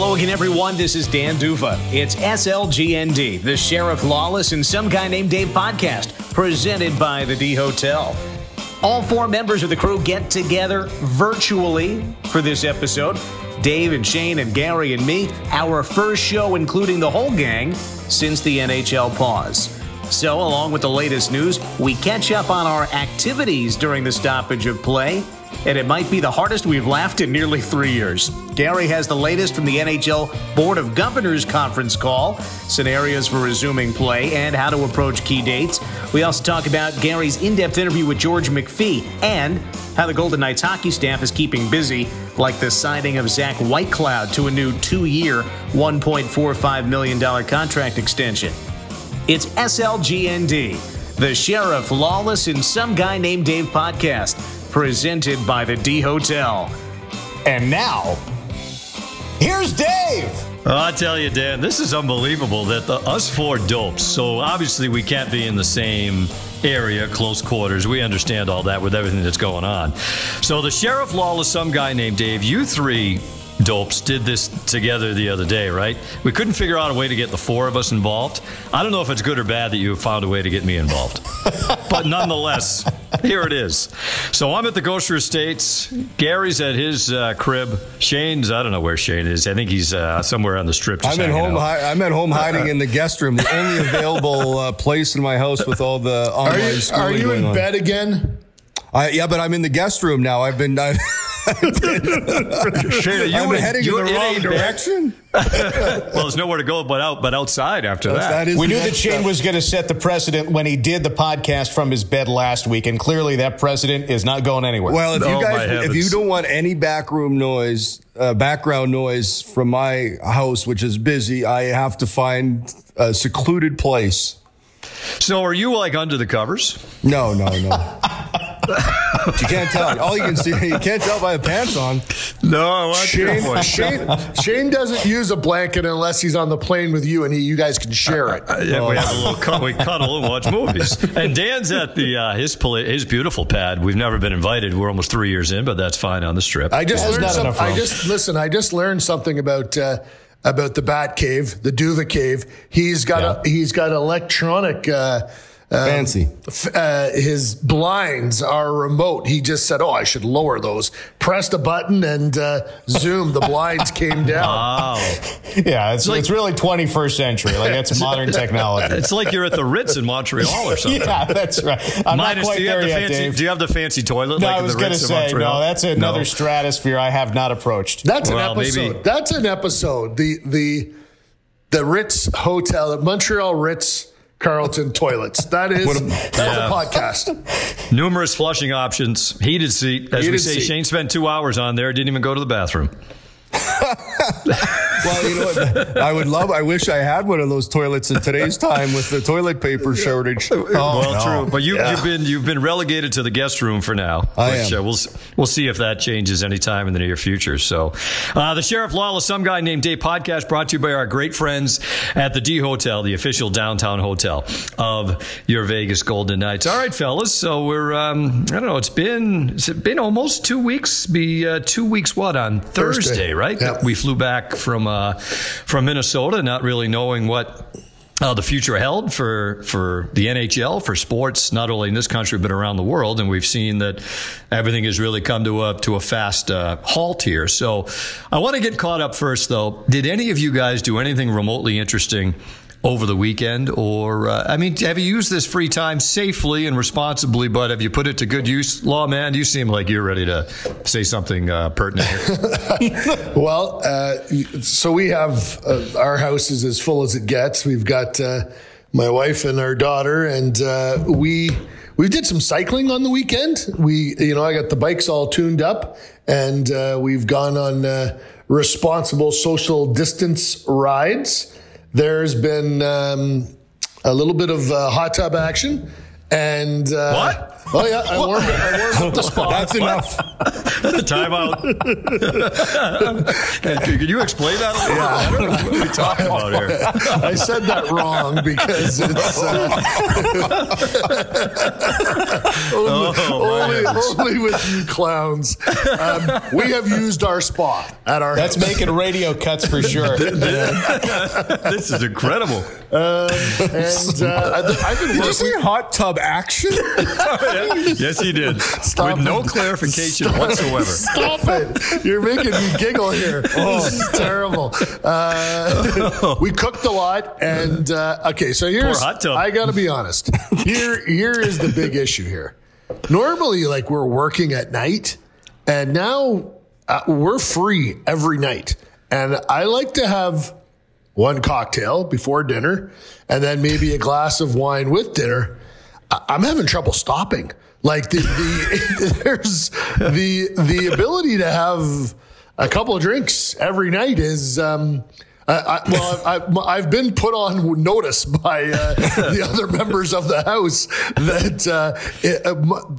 Hello again, everyone. This is Dan Duva. It's SLGND, the Sheriff Lawless and Some Guy Named Dave podcast, presented by the D Hotel. All four members of the crew get together virtually for this episode. Dave and Shane and Gary and me, our first show, including the whole gang, since the NHL pause. So, along with the latest news, we catch up on our activities during the stoppage of play and it might be the hardest we've laughed in nearly three years. Gary has the latest from the NHL Board of Governors conference call, scenarios for resuming play, and how to approach key dates. We also talk about Gary's in depth interview with George McPhee and how the Golden Knights hockey staff is keeping busy, like the signing of Zach Whitecloud to a new two year, $1.45 million contract extension. It's SLGND, the Sheriff Lawless and Some Guy Named Dave podcast presented by the D Hotel. And now, here's Dave. Oh, I tell you, Dan, this is unbelievable that the, us four dopes. So obviously we can't be in the same area, close quarters. We understand all that with everything that's going on. So the sheriff lawless, some guy named Dave, you three dopes did this together the other day, right? We couldn't figure out a way to get the four of us involved. I don't know if it's good or bad that you found a way to get me involved. but nonetheless, here it is. So I'm at the Gosher Estates. Gary's at his uh, crib. Shane's, I don't know where Shane is. I think he's uh, somewhere on the strip. I'm at home. Hi- I'm at home hiding in the guest room, the only available uh, place in my house with all the online Are you, schooling are you going in on. bed again? I, yeah, but I'm in the guest room now. I've been. I've, Shane, are you I'm in- heading in you're the in wrong a direction. Well, there's nowhere to go but out, but outside after that. That is We knew that next Shane step. was going to set the precedent when he did the podcast from his bed last week, and clearly that precedent is not going anywhere. Well, if Oh, you guys, if you don't want any backroom noise, uh, background noise from my house, which is busy, I have to find a secluded place. So are you like under the covers? No, no, no. you can't tell. All you can see, you can't tell by the pants on. No, I Shane, Shane, Shane doesn't use a blanket unless he's on the plane with you and he, you guys can share it. Yeah, we have a little cut, we cuddle and watch movies. And Dan's at the uh, his pla- his beautiful pad. We've never been invited. We're almost three years in, but that's fine on the strip. I just There's learned some, I just listen. I just learned something about uh, about the Bat Cave, the Duva Cave. He's got a he's got electronic. Uh, um, Fancy. f- uh, his blinds are remote. He just said, "Oh, I should lower those." Pressed a button and uh, zoom. The blinds came down. wow, yeah, it's, like- it's really 21st century. Like that's modern technology. it's like you're at the Ritz in Montreal or something. yeah, that's right. I'm not quite do you have there the yet, fancy? Dave. Do you have the fancy toilet? no, like I was the going to Ritz in say Montreal? no. That's another No? stratosphere I have not approached. That's an episode. maybe- That's an episode. The the the Ritz Hotel, the Montreal Ritz Carlton toilets. That is that's Yeah. a podcast. Numerous flushing options, heated seat. As we say, seat. Shane spent two hours on there. Didn't even go to the bathroom. Well, you know what? I would love. I wish I had one of those toilets in today's time with the toilet paper shortage. well, no. true, but you, you've been you've been relegated to the guest room for now. I which, am. Uh, we'll we'll see if that changes anytime in the near future. So, uh, the sheriff lawless, some guy named Dave podcast brought to you by our great friends at the D Hotel, the official downtown hotel of your Vegas Golden Knights. All right, fellas. So we're um, I don't know. It's been it's been almost two weeks. Be uh, two weeks. What on Thursday, Thursday. right? Yep. We flew back from uh, from Minnesota, not really knowing what uh, the future held for for the NHL for sports, not only in this country but around the world, and we've seen that everything has really come to a to a fast uh, halt here. So, I want to get caught up first, though. Did any of you guys do anything remotely interesting? Over the weekend, or uh, I mean, have you used this free time safely and responsibly? But have you put it to good use, lawman? You seem like you're ready to say something uh, pertinent. Well, uh, so we have uh, our house is as full as it gets. We've got uh, my wife and our daughter, and uh, we we did some cycling on the weekend. We, you know, I got the bikes all tuned up, and we've gone on responsible social distance rides. There's been um, a little bit of uh, hot tub action, and uh, What? Oh yeah, I warmed, I warmed up the spot. That's enough. The timeout. Can you explain that a little yeah. better? What are we talking about here? I said that wrong because it's uh, only, oh, only, only, with you clowns. Um, we have used our spa at our. That's house. making radio cuts for sure. this is incredible. Um, and uh, I've been Did you say hot tub action? yes, he did. Stop With no clarification Stop. whatsoever. Stop it. You're making me giggle here. Oh. This is terrible. Uh, we cooked a lot. And uh, okay, so here's, I got to be honest. Here, here is the big issue here. Normally, like we're working at night, and now uh, we're free every night. And I like to have one cocktail before dinner and then maybe a glass of wine with dinner. I'm having trouble stopping. Like the, the there's the the ability to have a couple of drinks every night is um, I, well, I, have been put on notice by uh, the other members of the house that uh, it, uh,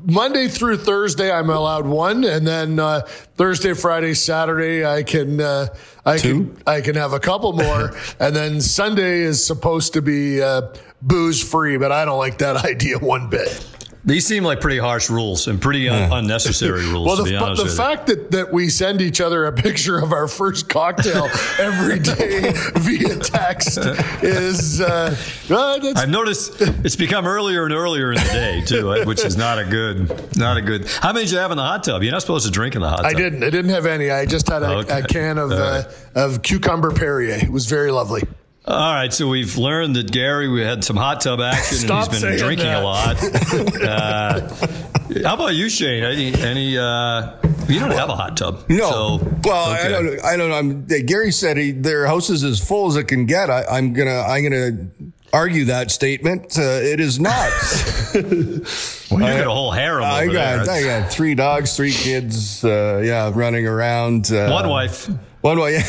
Monday through Thursday I'm allowed one, and then uh, Thursday, Friday, Saturday I can uh, I Two? can I can have a couple more, and then Sunday is supposed to be uh, booze free, but I don't like that idea one bit. These seem like pretty harsh rules and pretty un- unnecessary rules. well, the, the fact that, that we send each other a picture of our first cocktail every day via text is. Uh, uh, I've noticed it's become earlier and earlier in the day too, uh, which is not a good, not a good. How many did you have in the hot tub? You're not supposed to drink in the hot tub. I didn't. I didn't have any. I just had a, okay. a can of right. Uh, of cucumber Perrier. It was very lovely. All right, so we've learned that Gary we had some hot tub action and he's been drinking that. a lot. uh, how about you, Shane? Any? any uh, you don't have a hot tub. No. So, well, okay. I don't. I don't know. I'm, Gary said he, their house is as full as it can get. I, am gonna. I'm gonna argue that statement. Uh, it is not. well, you got a whole harem. I got. There. I got three dogs, three kids. Uh, yeah, running around. Uh, One wife. One way.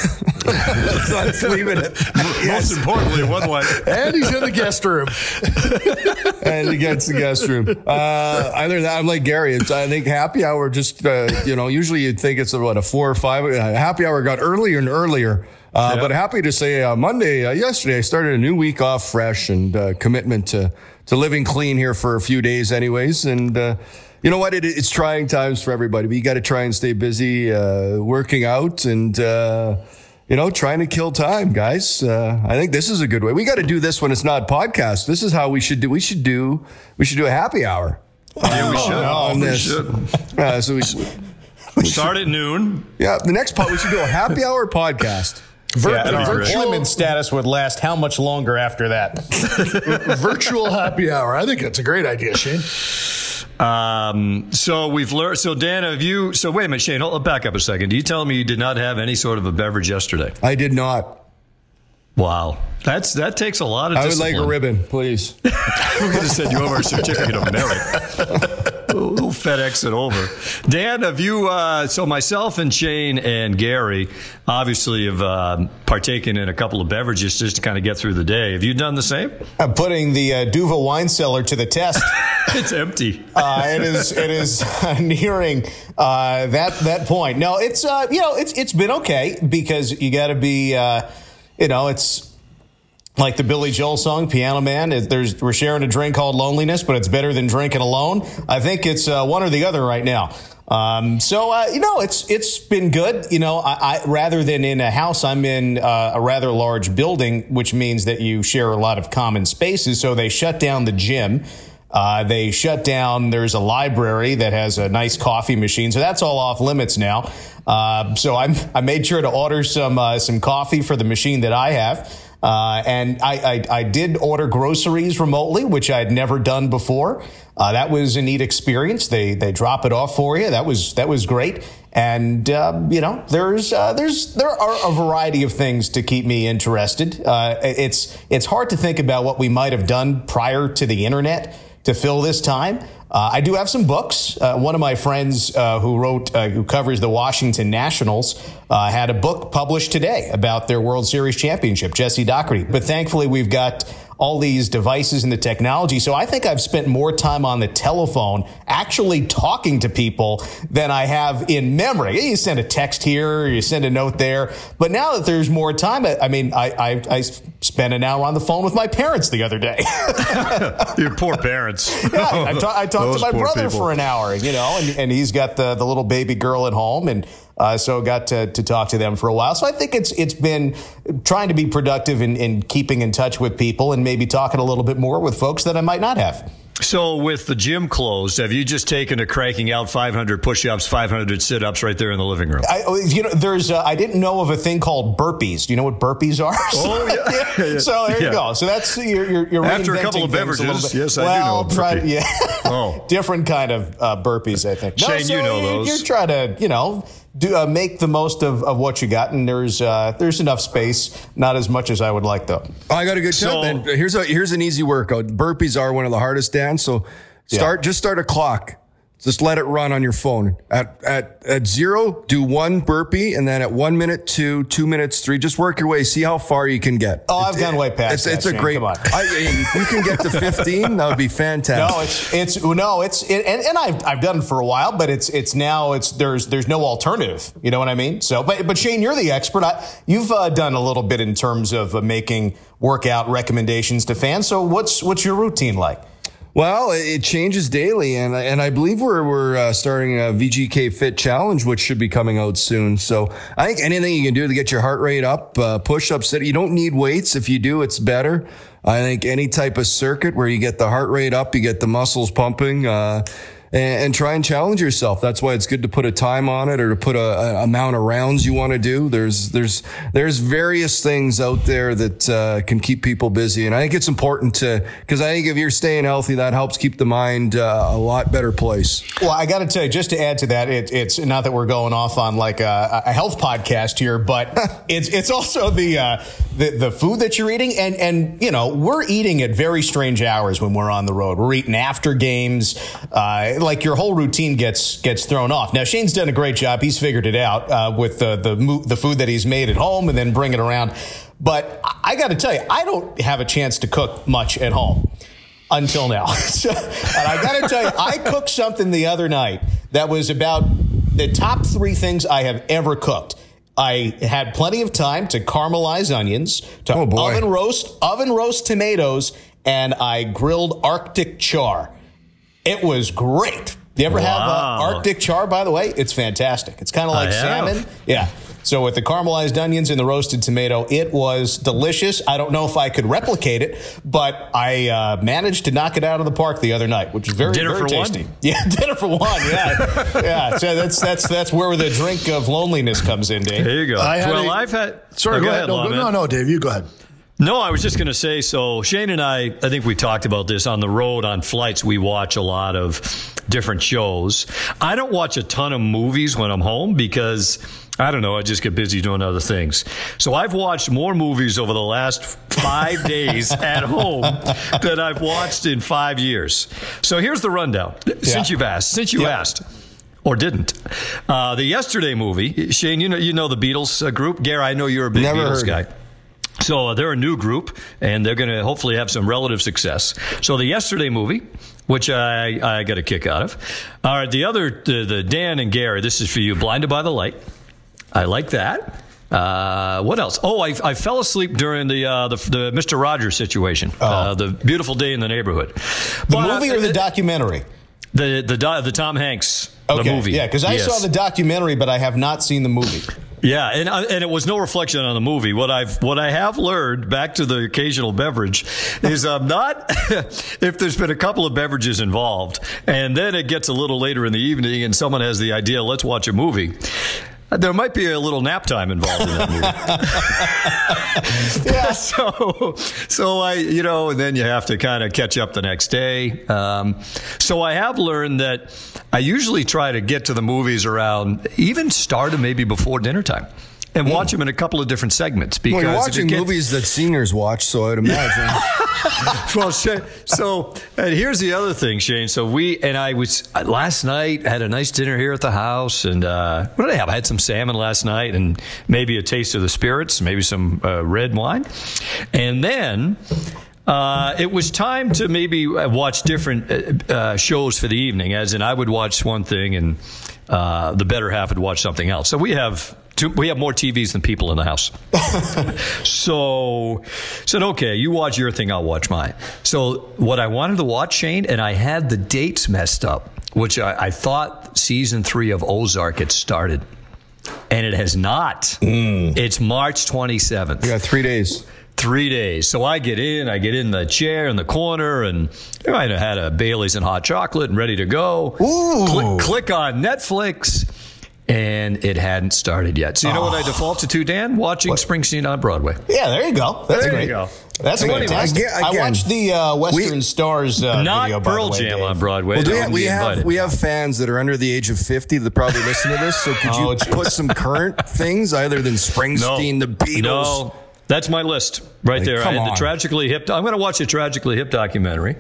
Let's leave it. Yes. Most importantly, one way. And he's in the guest room. and he gets the guest room. Uh, either that, I'm like Gary. It's, I think happy hour just, uh, you know, usually you'd think it's what, a four or five. Uh, happy hour got earlier and earlier. Uh, But happy to say uh, Monday, uh, yesterday, I started a new week off fresh and uh, commitment to, to living clean here for a few days, anyways. And, uh, you know what? It, it's trying times for everybody, but you got to try and stay busy, uh, working out and, uh, you know, trying to kill time, guys. Uh, I think this is a good way. We got to do this when it's not podcast. This is how we should do. We should do. We should do a happy hour. Yeah, we should. on we this. should. Uh, so we, we start at noon. Yeah, the next part we should do a happy hour podcast. Vir- yeah, and our employment status would last how much longer after that? Virtual happy hour. I think that's a great idea, Shane. Um, so we've learned. So Dan, have you? So wait a minute, Shane. Hold, back up a second. Do you tell me you did not have any sort of a beverage yesterday? I did not. Wow, that's that takes a lot of. I would like a ribbon, please. We're going to send you over a certificate of merit. FedEx it over. Dan, have you? Uh, so myself and Shane and Gary obviously have uh, partaken in a couple of beverages just to kind of get through the day. Have you done the same? I'm putting the uh, Duva wine cellar to the test. it's empty. Uh, it is. It is nearing uh, that that point. No, it's uh, you know it's it's been okay because you got to be uh, you know it's like the Billy Joel song, Piano Man. There's, we're sharing a drink called loneliness, but it's better than drinking alone. I think it's uh, one or the other right now. Um, so uh, you know, it's it's been good. You know, I, I rather than in a house, I'm in uh, a rather large building, which means that you share a lot of common spaces. So they shut down the gym. Uh, they shut down. There's a library that has a nice coffee machine, so that's all off limits now. Uh, so I I made sure to order some uh, some coffee for the machine that I have. Uh, and I, I, I, did order groceries remotely, which I had never done before. Uh, that was a neat experience. They they drop it off for you. That was that was great. And uh, you know, there's uh, there's there are a variety of things to keep me interested. Uh, it's it's hard to think about what we might have done prior to the internet to fill this time. Uh, I do have some books. Uh, one of my friends uh, who wrote, uh, who covers the Washington Nationals, uh, had a book published today about their World Series championship, Jesse Dougherty. But thankfully, we've got all these devices and the technology. So I think I've spent more time on the telephone actually talking to people than I have in memory. You send a text here, you send a note there. But now that there's more time, I mean, I, I, I spent an hour on the phone with my parents the other day. Your poor parents. yeah, I, ta- I talked to my brother people. for an hour, you know, and, and he's got the, the little baby girl at home. And uh, so got to, to talk to them for a while. So I think it's it's been trying to be productive in, in keeping in touch with people and maybe talking a little bit more with folks that I might not have. So, with the gym closed, have you just taken to cranking out 500 push-ups, 500 sit-ups right there in the living room? I, oh, you know, there's uh, I didn't know of a thing called burpees. Do you know what burpees are? Oh yeah. yeah. So there yeah. you go. So that's you're, you're, you're after a couple of beverages. Yes, I well, do know. Try yeah. oh, different kind of uh, burpees. I think. No, Shane, so you know those. You're trying to you know do uh, make the most of, of what you got, and there's uh, there's enough space. Not as much as I would like, though. I got a good so, tip. Here's a here's an easy workout. Burpees are one of the hardest, Dan. So start yeah. just start a clock. Just let it run on your phone. At, at, at zero, do one burpee, and then at one minute, two, two minutes, three. Just work your way. See how far you can get. Oh, I've gone way past. It's, that, it's a great. Come on. I, if you can get to fifteen, that would be fantastic. No, it's it's no, it's it, and, and I've I've done it for a while, but it's it's now it's there's there's no alternative. You know what I mean? So, but but Shane, you're the expert. I, you've uh, done a little bit in terms of uh, making workout recommendations to fans. So, what's what's your routine like? Well, it changes daily, and and I believe we're we're uh, starting a VGK Fit Challenge, which should be coming out soon. So I think anything you can do to get your heart rate up, uh, push ups, you don't need weights. If you do, it's better. I think any type of circuit where you get the heart rate up, you get the muscles pumping. Uh, and, and, try and challenge yourself. That's why it's good to put a time on it or to put a, a amount of rounds you want to do. There's there's there's various things out there that uh, can keep people busy, and I think it's important to because I think if you're staying healthy, that helps keep the mind uh, a lot better place. Well, I got to tell you, just to add to that, it, it's not that we're going off on like a, a health podcast here, but it's it's also the, uh, the the food that you're eating, and and you know we're eating at very strange hours when we're on the road. We're eating after games uh, like your whole routine gets gets thrown off. Now Shane's done a great job; he's figured it out uh, with the the the food that he's made at home and then bring it around. But I got to tell you, I don't have a chance to cook much at home until now. so, and I got to tell you, I cooked something the other night that was about the top three things I have ever cooked. I had plenty of time to caramelize onions, to oh oven roast oven roast tomatoes, and I grilled Arctic char. It was great. Do you ever wow. have uh, Arctic char? By the way, it's fantastic. It's kind of like salmon. Yeah. So with the caramelized onions and the roasted tomato, it was delicious. I don't know if I could replicate it, but I uh, managed to knock it out of the park the other night, which was very dinner very tasty. One? Yeah, dinner for one. Yeah, yeah. So that's that's that's where the drink of loneliness comes in, Dave. There you go. I well, i have had. Sorry, oh, go, go, ahead. ahead no, no, no, Dave. You go ahead. No, I was just going to say so. Shane and I, I think we talked about this on the road on flights. We watch a lot of different shows. I don't watch a ton of movies when I'm home because I don't know. I just get busy doing other things. So I've watched more movies over the last five days at home than I've watched in five years. So here's the rundown. Yeah. Since you've asked, since you yeah. asked or didn't. Uh, the yesterday movie, Shane, you know you know the Beatles uh, group. Gary, I know you're a big Never Beatles guy. So uh, they're a new group, and they're going to hopefully have some relative success. So the yesterday movie, which I, I got a kick out of. All right, the other, the, the Dan and Gary, this is for you. Blinded by the Light. I like that. Uh, what else? Oh, I, I, fell asleep during the, uh, the, the Mr. Rogers situation, oh. uh, the beautiful day in the neighborhood. The but, movie or the documentary? The the the Tom Hanks okay. the movie. Yeah, because I yes. saw the documentary, but I have not seen the movie. Yeah, and uh, and it was no reflection on the movie. What I've what I have learned back to the occasional beverage is I'm not if there's been a couple of beverages involved, and then it gets a little later in the evening, and someone has the idea, let's watch a movie. There might be a little nap time involved in that movie. yeah. So, so I, you know, and then you have to kind of catch up the next day. Um, so I have learned that I usually try to get to the movies around even start maybe before dinner time and watch them in a couple of different segments. Because well, you're watching gets, movies that seniors watch, so I'd imagine. well, so and here's the other thing, Shane. So we and I was last night had a nice dinner here at the house, and uh, what did I have? I had some salmon last night, and maybe a taste of the spirits, maybe some uh, red wine, and then Uh, it was time to maybe watch different uh, uh, shows for the evening, as in I would watch one thing and uh, the better half would watch something else. So we have two, we have more TVs than people in the house. so said, okay, you watch your thing, I'll watch mine. So what I wanted to watch, Shane, and I had the dates messed up, which I, I thought season three of Ozark had started. And it has not. Mm. It's March 27th. You got three days three days. So I get in, I get in the chair in the corner, and I had a Bailey's and hot chocolate and ready to go. Click, click, on Netflix, and it hadn't started yet. So you know oh. what I defaulted to, Dan? Watching what? Springsteen on Broadway. Yeah, there you go. That's there great. You go. That's fantastic. Again, again, I watched the uh, Western we, Stars uh, not video, Pearl Jam way, on Broadway. Well, we, have, we have, we have fans that are under the age of fifty that probably listen to this. So could oh, you put some current things other than Springsteen, no, the Beatles? No, that's my list right like, there. I, the tragically hip. I'm going to watch a tragically hip documentary.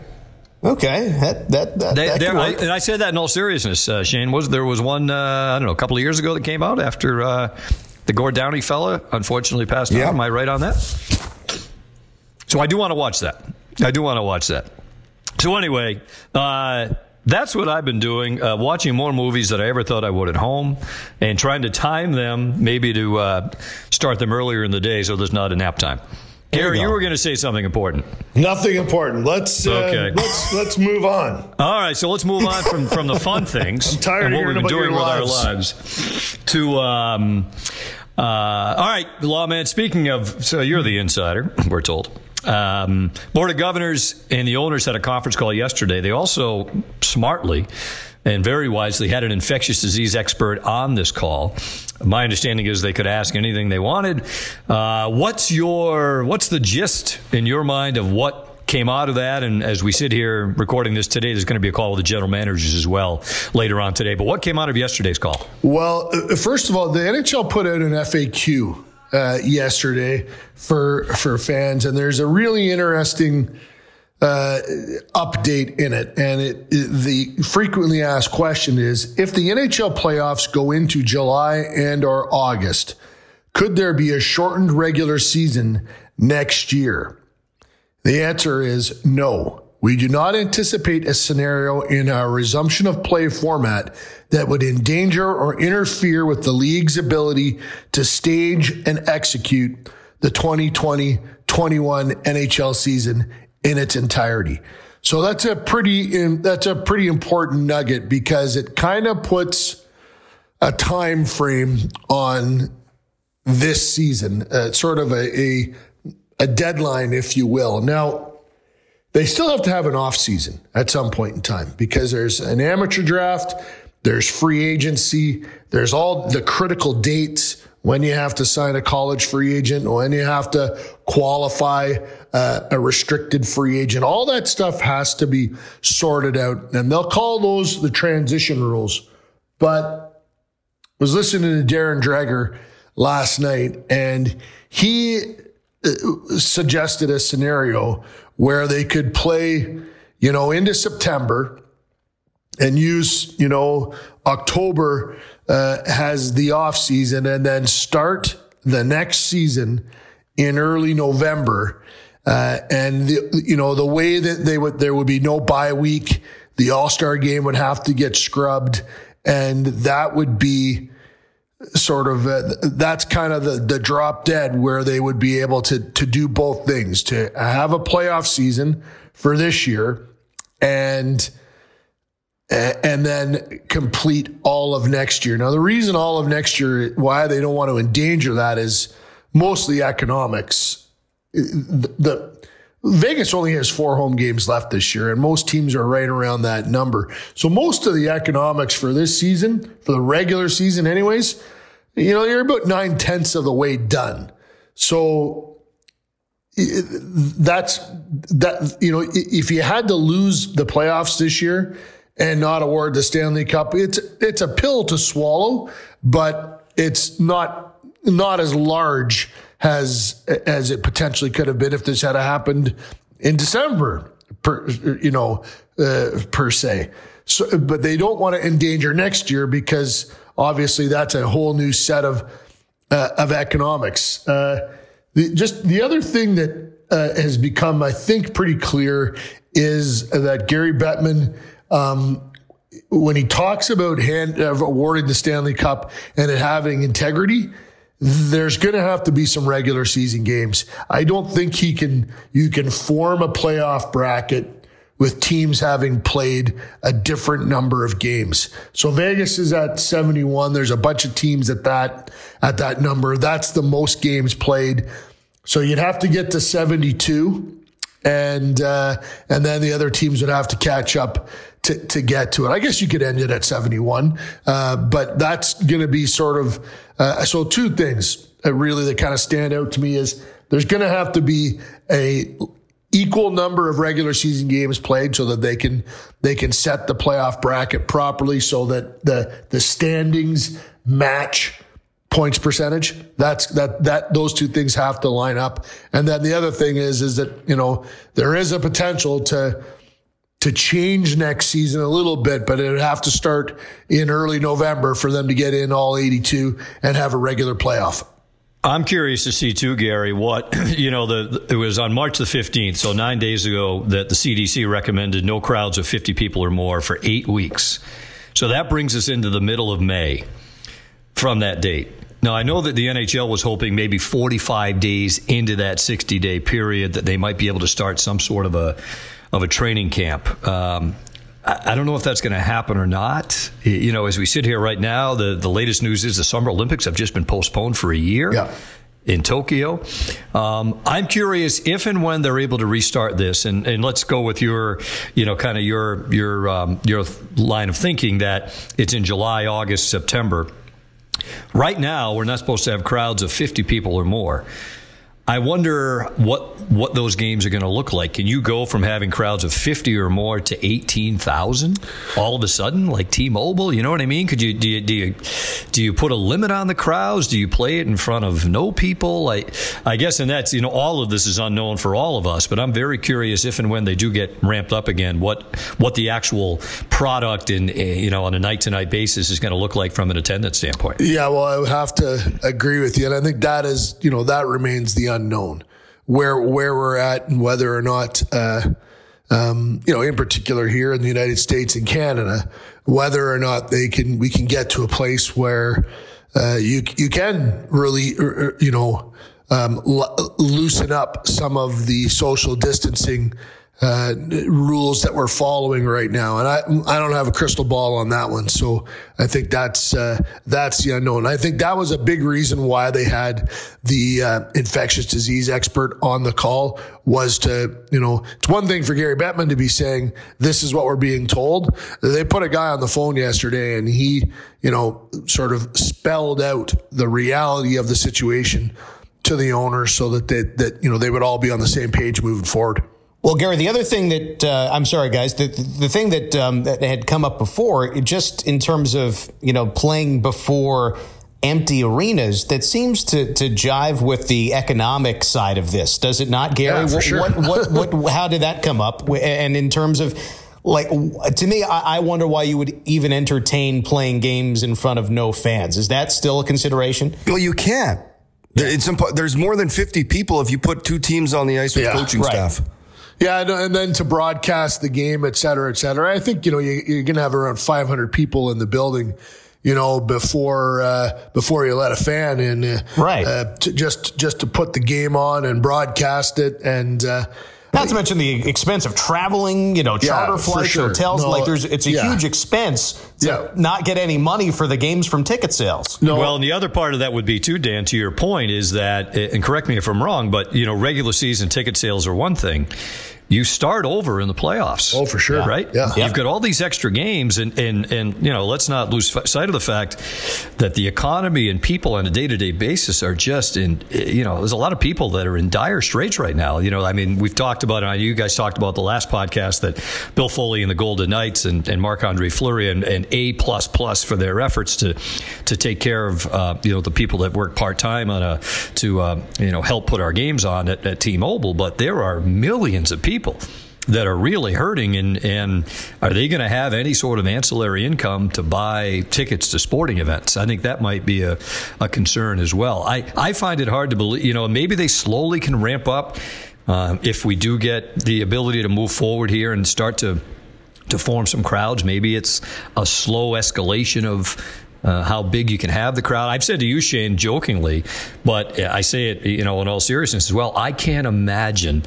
Okay, that that, that, they, that I, and I said that in all seriousness, uh, Shane. Was there was one uh, I don't know a couple of years ago that came out after uh, the Gord Downie fella unfortunately passed yeah. on. Am I right on that? So I do want to watch that. I do want to watch that. So anyway, uh, that's what I've been doing, uh, watching more movies that I ever thought I would at home and trying to time them maybe to uh, start them earlier in the day so there's not a nap time. Gary, you, you, were going to say something important. Nothing important. Let's uh, okay. let's let's move on. All right, so let's move on from, from the fun things. I'm tired and what we've been doing with lives. our lives to. Um, uh, all right, lawman. Speaking of, so you're the insider. We're told. Um, Board of Governors and the owners had a conference call yesterday. They also smartly and very wisely had an infectious disease expert on this call. My understanding is they could ask anything they wanted. Uh, what's your what's the gist in your mind of what came out of that. And as we sit here recording this today, there's going to be a call with the general managers as well later on today. But what came out of yesterday's call? Well, first of all, the NHL put out an FAQ uh, yesterday for for fans, and there's a really interesting uh, update in it. And it, it, the frequently asked question is: If the NHL playoffs go into July and or August, could there be a shortened regular season next year? The answer is no. We do not anticipate a scenario in our resumption of play format that would endanger or interfere with the league's ability to stage and execute the 2020 21 NHL season in its entirety. So that's a pretty that's a pretty important nugget because it kind of puts a time frame on this season, uh, sort of a, a a deadline, if you will. Now, they still have to have an off season at some point in time because there's an amateur draft, there's free agency, there's all the critical dates when you have to sign a college free agent, when you have to qualify uh, a restricted free agent. All that stuff has to be sorted out, and they'll call those the transition rules. But I was listening to Darren Dreger last night, and he uh, suggested a scenario where they could play, you know, into September and use, you know, October uh, has the off season and then start the next season in early November. Uh, and the, you know, the way that they would, there would be no bye week. The All Star game would have to get scrubbed and that would be, sort of uh, that's kind of the, the drop dead where they would be able to to do both things to have a playoff season for this year and and then complete all of next year. Now the reason all of next year why they don't want to endanger that is mostly economics. The, Vegas only has four home games left this year, and most teams are right around that number. So most of the economics for this season, for the regular season, anyways, you know, you're about nine tenths of the way done. So that's that. You know, if you had to lose the playoffs this year and not award the Stanley Cup, it's it's a pill to swallow, but it's not not as large as as it potentially could have been if this had happened in December, per, you know, uh, per se. So, but they don't want to endanger next year because obviously that's a whole new set of uh, of economics. Uh, the, just the other thing that uh, has become, I think, pretty clear is that Gary Bettman, um, when he talks about hand, uh, awarding the Stanley Cup and it having integrity, there's going to have to be some regular season games. I don't think he can, you can form a playoff bracket with teams having played a different number of games. So Vegas is at 71. There's a bunch of teams at that, at that number. That's the most games played. So you'd have to get to 72 and, uh, and then the other teams would have to catch up to, to get to it. I guess you could end it at 71. Uh, but that's going to be sort of, uh, so two things really that kind of stand out to me is there's going to have to be a equal number of regular season games played so that they can they can set the playoff bracket properly so that the the standings match points percentage that's that that those two things have to line up and then the other thing is is that you know there is a potential to to change next season a little bit but it would have to start in early November for them to get in all 82 and have a regular playoff I'm curious to see too, Gary. What you know, the it was on March the 15th, so nine days ago, that the CDC recommended no crowds of 50 people or more for eight weeks. So that brings us into the middle of May from that date. Now I know that the NHL was hoping maybe 45 days into that 60 day period that they might be able to start some sort of a of a training camp. Um, I don't know if that's going to happen or not. You know, as we sit here right now, the, the latest news is the Summer Olympics have just been postponed for a year. Yeah. In Tokyo, um, I'm curious if and when they're able to restart this, and, and let's go with your, you know, kind of your your um, your line of thinking that it's in July, August, September. Right now, we're not supposed to have crowds of 50 people or more. I wonder what what those games are going to look like. Can you go from having crowds of 50 or more to 18,000 all of a sudden like T-Mobile, you know what I mean? Could you do you do you do you put a limit on the crowds? Do you play it in front of no people? Like I guess and that's, you know, all of this is unknown for all of us, but I'm very curious if and when they do get ramped up again, what what the actual product in eh, you know on a night-to-night basis is going to look like from an attendance standpoint. Yeah, well, I would have to agree with you and I think that is, you know, that remains the unknown. Where where we're at and whether or not uh, um, you know in particular here in the United States and Canada whether or not they can we can get to a place where uh, you you can really uh, uh, you know um, loosen up some of the social distancing uh, rules that we're following right now. And I, I don't have a crystal ball on that one. So I think that's, uh, that's the unknown. I think that was a big reason why they had the uh, infectious disease expert on the call was to, you know, it's one thing for Gary Bettman to be saying, this is what we're being told. They put a guy on the phone yesterday and he, you know, sort of spelled out the reality of the situation to the owners so that they, that, you know, they would all be on the same page moving forward. Well, Gary, the other thing that uh, I'm sorry, guys, the the thing that um, that had come up before, just in terms of you know playing before empty arenas, that seems to to jive with the economic side of this, does it not, Gary? Yeah, for sure. what, what, what, how did that come up? And in terms of like to me, I, I wonder why you would even entertain playing games in front of no fans. Is that still a consideration? Well, you can't. There- It's impo- there's more than 50 people if you put two teams on the ice with Yeah, coaching right. staff. Yeah, and, and then to broadcast the game, et cetera, et cetera. I think you know you, you're going to have around 500 people in the building, you know, before uh, before you let a fan in, uh, Right. Uh, to just just to put the game on and broadcast it, and uh, Not to mention the expense of traveling, you know, charter for flights, sure. hotels. No, like, there's it's a yeah. huge expense to Yeah. not get any money for the games from ticket sales. no, Well, and the other part of that would be too, Dan. To your point, is that, and correct me if I'm wrong, but you know, regular season ticket sales are one thing. You start over in the playoffs. Oh, for sure. Yeah. right? Yeah. You've got all these extra games, and and and you know, let's not lose sight of the fact that the economy and people on a day to day basis are just in. You know, there's a lot of people that are in dire straits right now. You know, I mean, we've talked about it. You guys talked about the last podcast that Bill Foley and the Golden Knights and, and Marc Andre Fleury and, and A plus plus for their efforts to to take care of uh, you know the people that work part time on a to uh, you know help put our games on at, at T-Mobile. But there are millions of people that are really hurting and and are they going to have any sort of ancillary income to buy tickets to sporting events i think that might be a, a concern as well i i find it hard to believe you know maybe they slowly can ramp up Um, if we do get the ability to move forward here and start to to form some crowds, maybe it's a slow escalation of uh, how big you can have the crowd. I've said to you, Shane, jokingly, but I say it, you know, in all seriousness as well. I can't imagine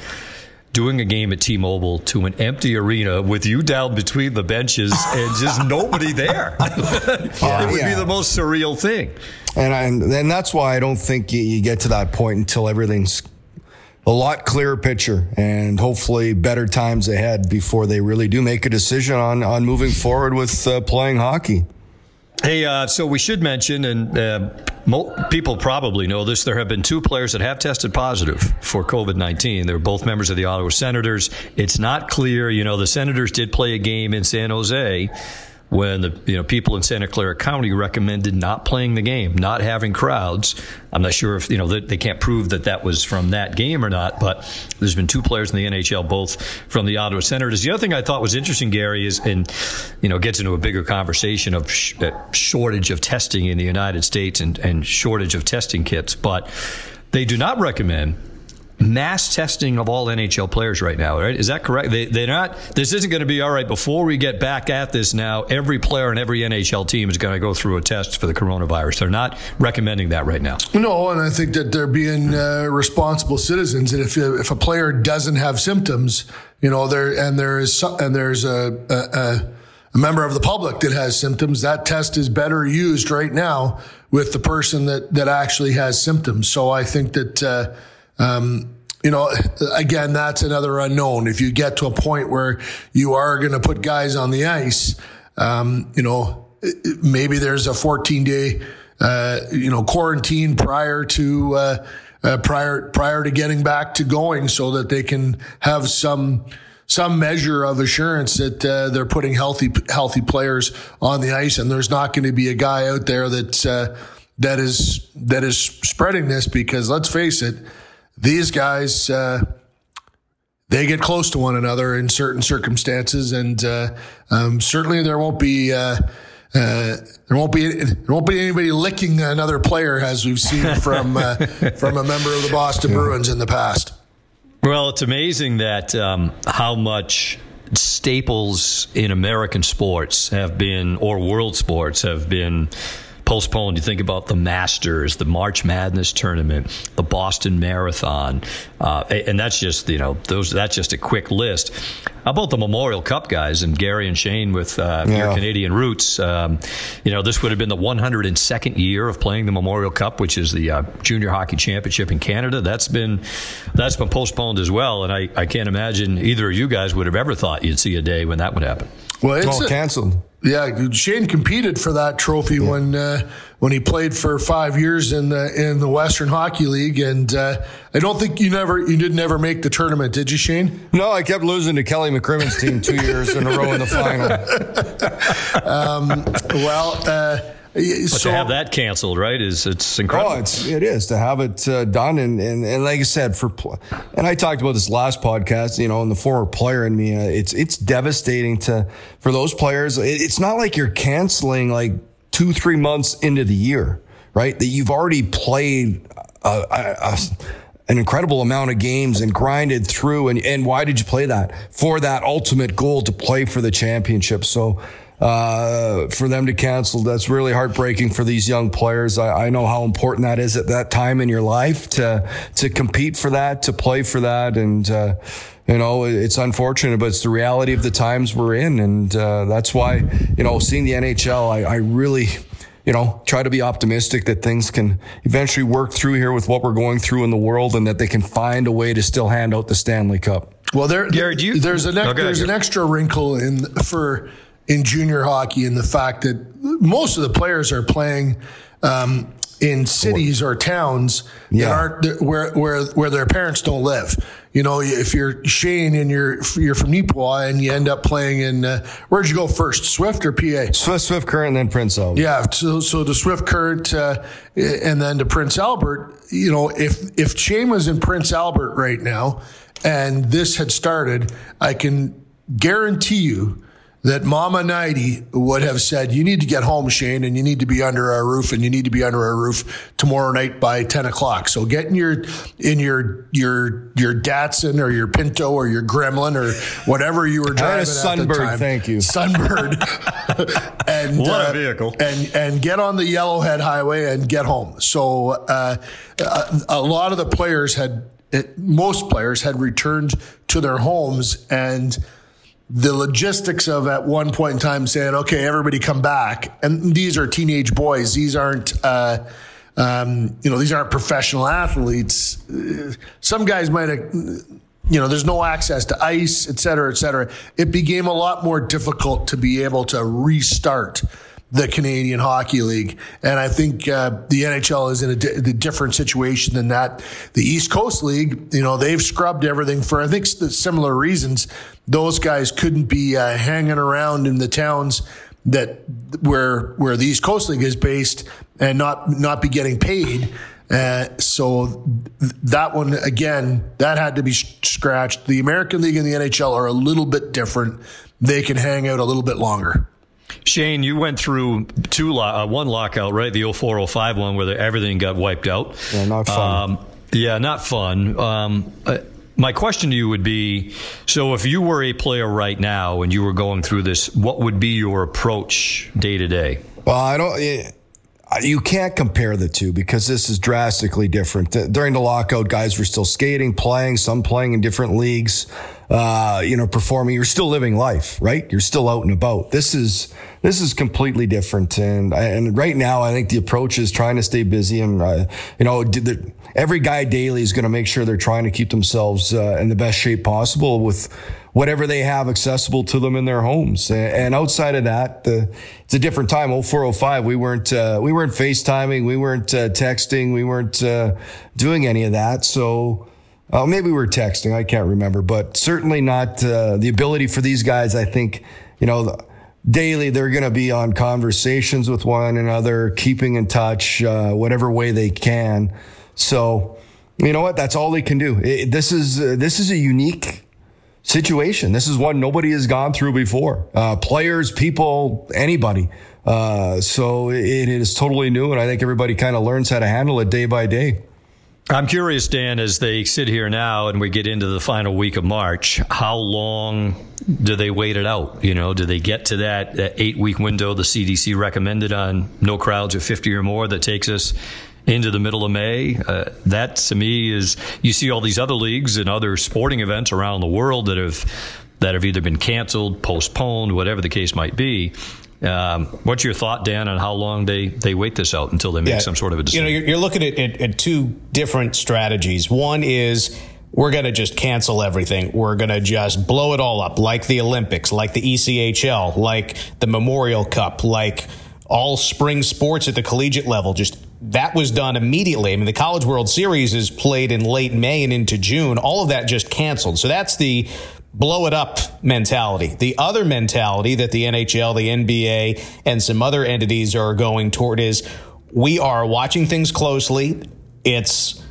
doing a game at T-Mobile to an empty arena with you down between the benches and just nobody there. it would yeah. be the most surreal thing. And I, and that's why I don't think you, you get to that point until everything's a lot clearer picture and hopefully better times ahead before they really do make a decision on on moving forward with uh, playing hockey. Hey, uh, so we should mention, and uh, mo- people probably know this, there have been two players that have tested positive for COVID 19. They're both members of the Ottawa Senators. It's not clear, you know, the Senators did play a game in San Jose when the you know people in Santa Clara County recommended not playing the game, not having crowds. I'm not sure if you know they, can't prove that that was from that game or not, but there's been two players in the NHL, both from the Ottawa Senators. The other thing I thought was interesting, Gary, is and you know gets into a bigger conversation of sh- uh, shortage of testing in the United States and, and shortage of testing kits, but they do not recommend mass testing of all NHL players right now, right? Is that correct? They, they're not, this isn't going to be all right. Before we get back at this now, every player and every NHL team is going to go through a test for the coronavirus. They're not recommending that right now. No, and I think that they're being uh, responsible citizens. And if if a player doesn't have symptoms, you know, there and there is and there's a, a, a member of the public that has symptoms, that test is better used right now with the person that that actually has symptoms. So I think that. Uh, um, you know, again, that's another unknown. If you get to a point where you are going to put guys on the ice, um, you know, maybe there's a 14 day, uh, you know, quarantine prior to, uh, uh, prior, prior to getting back to going so that they can have some, some measure of assurance that uh, they're putting healthy, healthy players on the ice. And there's not going to be a guy out there that's, uh, that is, that is spreading this because let's face it, these guys uh, they get close to one another in certain circumstances, and uh, um, certainly there won't be. Uh, uh, there won't be there won't be anybody licking another player as we've seen from uh, from a member of the Boston Bruins in the past. Well, it's amazing that um, how much staples in American sports have been, or world sports have been postponed. You think about the Masters, the March Madness tournament, the Boston Marathon, uh, and that's just you know those. That's just a quick list. How about the Memorial Cup guys and Gary and Shane with uh, Yeah. your Canadian roots? Um, you know, this would have been the 102nd year of playing the Memorial Cup, which is the uh, junior hockey championship in Canada. That's been that's been postponed as well, and I, I can't imagine either of you guys would have ever thought you'd see a day when that would happen. Well, it's It's all a- canceled. Yeah, Shane competed for that trophy when uh, when he played for five years in the in the Western Hockey League, and uh, I don't think you never you did never make the tournament, did you, Shane? No, I kept losing to Kelly McCrimmon's team two years in a row in the final. Well, uh, But so to have that canceled, right, is it's Oh, incredible. it's it is to have it uh, done, and, and and like I said, for and I talked about this last podcast, you know, and the former player in me, uh, it's it's devastating to for those players. It, it's not like you're canceling like two three months into the year, right? That you've already played a, a, a, an incredible amount of games and grinded through, and and why did you play that for that ultimate goal to play for the championship? So uh, for them to cancel. That's really heartbreaking for these young players. I, I know how important that is at that time in your life to to compete for that, to play for that, and uh, you know it's unfortunate, but it's the reality of the times we're in, and uh, that's why you know seeing the NHL, I, I really. You know, try to be optimistic that things can eventually work through here with what we're going through in the world, and that they can find a way to still hand out the Stanley Cup. Well, there, Gary, do you- there's an there's an extra wrinkle in for in junior hockey and the fact that most of the players are playing um, in cities or towns Yeah. that aren't where where where their parents don't live. You know, if you're Shane and you're you're from Neepawa and you end up playing in uh, where'd you go first, Swift or PA? Swift, Swift Current, and then Prince Albert. Yeah, so so the Swift Current, uh, and then to Prince Albert. You know, if if Shane was in Prince Albert right now, and this had started, I can guarantee you that Mama Hnidy would have said, "You need to get home, Shane, and you need to be under our roof, and you need to be under our roof tomorrow night by ten o'clock." So get in your in your your your Datsun or your Pinto or your Gremlin or whatever you were driving. I had a Sunbird, thank you, Sunbird. and what uh, a vehicle! And and get on the Yellowhead Highway and get home. So uh, a, a lot of the players had. It, most players had returned to their homes and the logistics of at one point in time saying, okay, everybody come back. And these are teenage boys. These aren't, uh, um, you know, these aren't professional athletes. Some guys might have, you know, there's no access to ice, et cetera, et cetera. It became a lot more difficult to be able to restart the Canadian Hockey League. And I think uh, the NHL is in a, di- different situation than that. The East Coast League, you know, they've scrubbed everything for, I think, similar reasons. Those guys couldn't be uh, hanging around in the towns that where where the East Coast League is based and not not be getting paid. Uh, so that one again, that had to be scratched. The American League and the NHL are a little bit different. They can hang out a little bit longer. Shane, you went through two uh, one lockout, right? The 0405 one where the, everything got wiped out. Yeah, not fun. Um, yeah, not fun. Um, uh, my question to you would be so if you were a player right now and you were going through this, what would be your approach day to day? Well, I don't. You can't compare the two because this is drastically different. During the lockout, guys were still skating, playing, some playing in different leagues uh, you know, performing. You're still living life, right? You're still out and about. This is this is completely different. And and right now, I think the approach is trying to stay busy. And uh, you know, the, every guy daily is going to make sure they're trying to keep themselves uh, in the best shape possible with whatever they have accessible to them in their homes. And outside of that, the, it's a different time. 0405, we weren't, uh, we weren't FaceTiming. We weren't uh, texting. We weren't uh, doing any of that. So, uh, maybe we were texting. I can't remember, but certainly not uh, the ability for these guys. I think, you know, daily they're going to be on conversations with one another, keeping in touch, uh, whatever way they can. So, you know what? That's all they can do. It, this is uh, this is a unique situation. This is one nobody has gone through before. Uh, players, people, anybody. Uh, so it, it is totally new, and I think everybody kind of learns how to handle it day by day. I'm curious, Dan, as they sit here now and we get into the final week of March, how long do they wait it out? You know, do they get to that, that eight week window the CDC recommended on no crowds of 50 or more that takes us into the middle of May? Uh, that to me is, you see all these other leagues and other sporting events around the world that have that have either been canceled, postponed, whatever the case might be. Um, what's your thought, Dan, on how long they, they wait this out until they make yeah, some sort of a decision? You know, you're, you're looking at, at, at two different strategies. One is we're going to just cancel everything. We're going to just blow it all up, like the Olympics, like the ECHL, like the Memorial Cup, like all spring sports at the collegiate level. Just that was done immediately. I mean, the College World Series is played in late May and into June. All of that just canceled. So that's the blow it up mentality. The other mentality that the NHL, the NBA, and some other entities are going toward is we are watching things closely. It's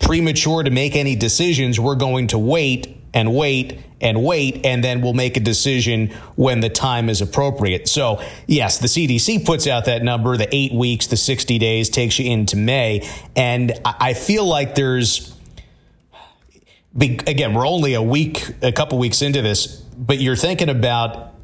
premature to make any decisions. We're going to wait and wait and wait, and then we'll make a decision when the time is appropriate. So, yes, the CDC puts out that number, the eight weeks, the 60 days takes you into May. And I feel like there's again, we're only a week, a couple weeks into this, but you're thinking about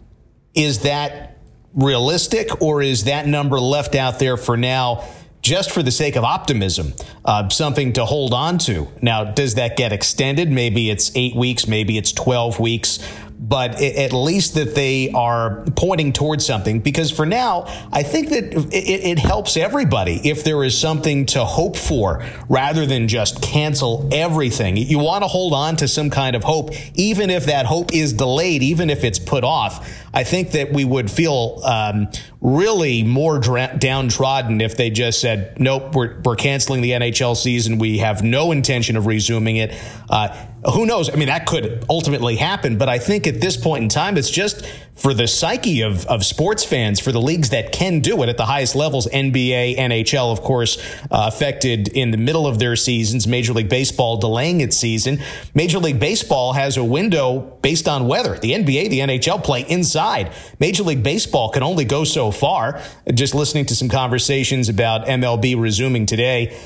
is that realistic or is that number left out there for now just for the sake of optimism, uh, something to hold on to? Now, does that get extended? Maybe it's eight weeks, maybe it's 12 weeks but at least that they are pointing towards something. Because for now, I think that it, it, helps everybody if there is something to hope for rather than just cancel everything. You want to hold on to some kind of hope, even if that hope is delayed, even if it's put off. I think that we would feel um, really more dra- downtrodden if they just said, nope, we're, we're canceling the NHL season. We have no intention of resuming it. Uh, who knows? I mean, that could ultimately happen, but I think at this point in time, it's just for the psyche of, of sports fans, for the leagues that can do it at the highest levels, NBA, NHL, of course, uh, affected in the middle of their seasons, Major League Baseball delaying its season. Major League Baseball has a window based on weather. The NBA, the NHL play inside. Major League Baseball can only go so far. Just listening to some conversations about MLB resuming today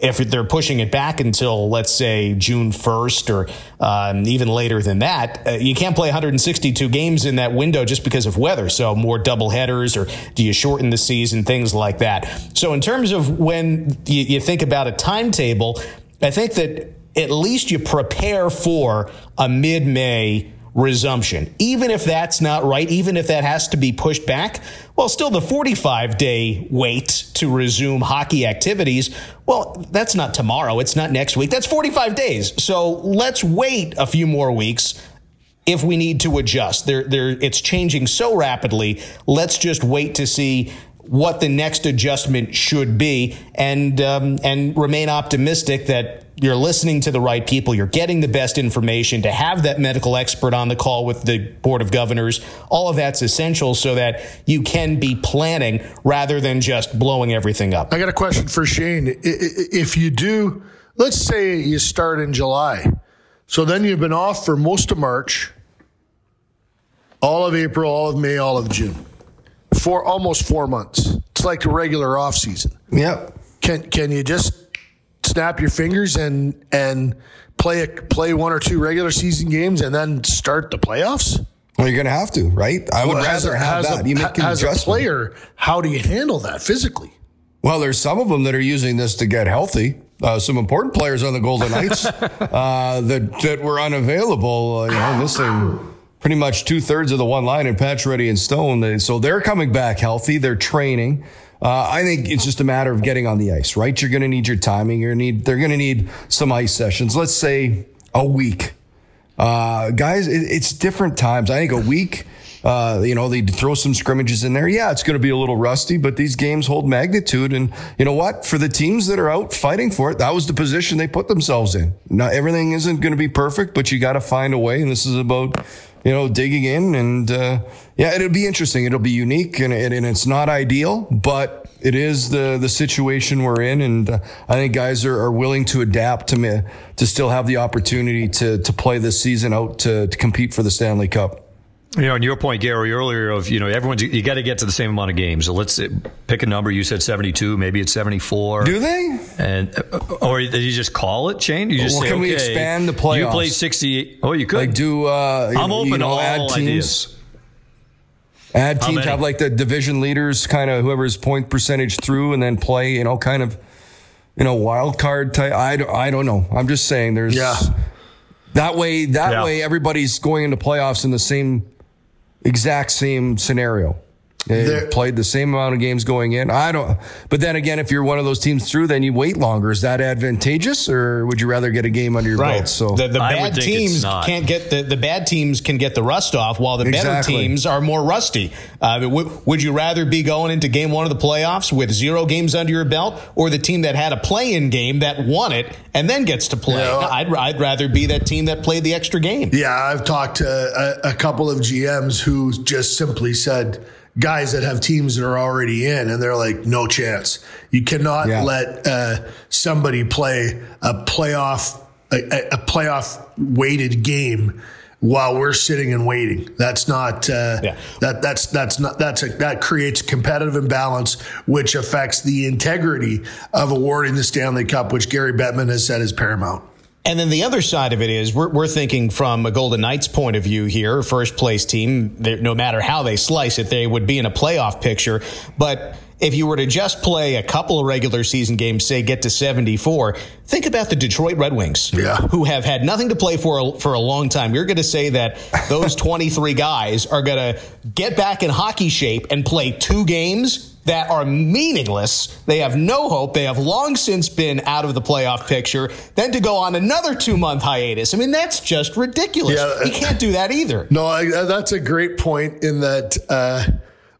if they're pushing it back until let's say June 1st or um, even later than that, uh, you can't play 162 games in that window just because of weather. So more double headers or do you shorten the season, things like that. So in terms of when you, you think about a timetable, I think that at least you prepare for a mid-May resumption. Even if that's not right, even if that has to be pushed back, well, still the 45 day wait to resume hockey activities, well, that's not tomorrow. It's not next week. That's 45 days. So let's wait a few more weeks if we need to adjust. There, there, it's changing so rapidly. Let's just wait to see what the next adjustment should be and um, and remain optimistic that you're listening to the right people, you're getting the best information to have that medical expert on the call with the board of governors. All of that's essential so that you can be planning rather than just blowing everything up. I got a question for Shane. If you do, let's say you start in July, so then you've been off for most of March, all of April, all of May, all of June for almost four months. It's like a regular off season. Yep. Can can you just snap your fingers and and play a, play one or two regular season games and then start the playoffs? Well, you're going to have to, right? I would well, rather a, have that. A, you make an as adjustment. a player, how do you handle that physically? Well, there's some of them that are using this to get healthy. Uh, some important players on the Golden Knights uh, that that were unavailable, uh, you know, missing pretty much two thirds of the one line in Pacioretty and Stone. So they're coming back healthy. They're training. Uh, I think it's just a matter of getting on the ice, right? You're going to need your timing. You're need. They're going to need some ice sessions. Let's say a week. Uh, guys, it, it's different times. I think a week. Uh, you know, they throw some scrimmages in there. Yeah, it's going to be a little rusty, but these games hold magnitude. And you know what? For the teams that are out fighting for it, that was the position they put themselves in. Now, everything isn't going to be perfect, but you got to find a way. And this is about you know, digging in. And uh, yeah, it'll be interesting. It'll be unique, and, and, and, it's not ideal, but it is the the situation we're in. And uh, I think guys are, are willing to adapt to me, to still have the opportunity to to play this season out to, to compete for the Stanley Cup. You know, and your point, Gary, earlier of you know everyone's you got to get to the same amount of games. So let's pick a number. You said seventy-two, maybe it's seventy-four. Do they? And uh, or you just call it, Shane? You just well, say, can okay, we expand the playoffs? You played sixty. Oh, you could. Like do. Uh, I'm open you know, to all add teams. ideas. Add teams have like the division leaders, kind of whoever's point percentage through, and then play. You know, kind of, you know, wild card type. I don't, I don't know. I'm just saying. There's. Yeah. That way, that Yeah. way, everybody's going into playoffs in the same exact same scenario. They There- played the same amount of games going in. I don't, but then again, if you're one of those teams through, then you wait longer. Is that advantageous, or would you rather get a game under your belt? So the, the bad teams can't get the, the bad teams can get the rust off, while the better teams are more rusty. Uh, w- would you rather be going into game one of the playoffs with zero games under your belt, or the team that had a play-in game that won it and then gets to play? Yeah. I'd, I'd rather be that team that played the extra game. Yeah, I've talked to a, a couple of GMs who just simply said guys that have teams that are already in, and they're like, no chance. You cannot Yeah. let uh, somebody play a playoff a, a- playoff weighted game while we're sitting and waiting. That's not uh, Yeah. that that's that's not that's a, that creates competitive imbalance, which affects the integrity of awarding the Stanley Cup, which Gary Bettman has said is paramount. And then the other side of it is we're, we're thinking from a Golden Knights point of view here, first place team, no matter how they slice it, they would be in a playoff picture. But if you were to just play a couple of regular season games, say get to 74, think about the Detroit Red Wings, Yeah. who have had nothing to play for a, for a long time. You're going to say that those 23 guys are going to get back in hockey shape and play two games that are meaningless. They have no hope. They have long since been out of the playoff picture. Then to go on another two month hiatus. I mean, that's just ridiculous. Yeah. you can't do that either. No, I, uh, that's a great point in that uh,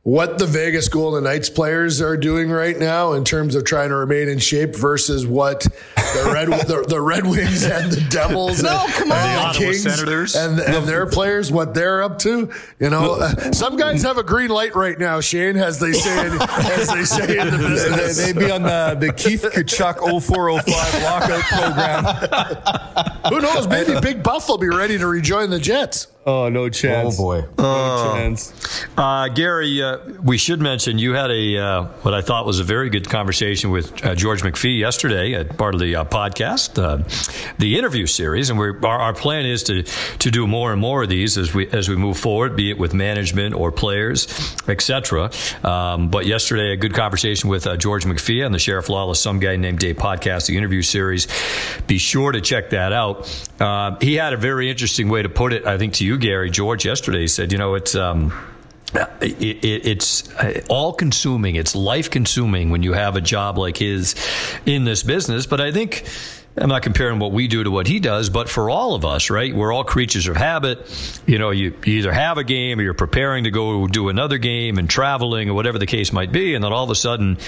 what the Vegas Golden Knights players are doing right now in terms of trying to remain in shape versus what the Red the, the Red Wings and the Devils. No, and, come on. and The Ottawa Kings Senators. and, and their players, what they're up to. You know, uh, some guys have a green light right now, Shane, as they say, in, as they say in the They- business. They'd be on the, the Keith Tkachuk 0405 lockout program. Who knows? Maybe Big Buff will be ready to rejoin the Jets. Oh, no chance. Oh, boy. No chance. Uh, Gary, uh, we should mention you had a uh, what I thought was a very good conversation with uh, George McPhee yesterday at part of the uh, podcast, uh, the interview series, and our, our plan is to to do more and more of these as we as we move forward, be it with management or players, etc. Um, but yesterday, a good conversation with uh, George McPhee on the Sheriff Lawless Some Guy Named Dave podcast, the interview series. Be sure to check that out. Uh, he had a very interesting way to put it, I think, to you, Gary. George yesterday said, you know, it's. Um, Uh, it, it, it's uh, all consuming. It's life consuming when you have a job like his in this business. But I think I'm not comparing what we do to what he does, but for all of us, right? We're all creatures of habit. You know, you, you either have a game or you're preparing to go do another game and traveling or whatever the case might be, and then all of a sudden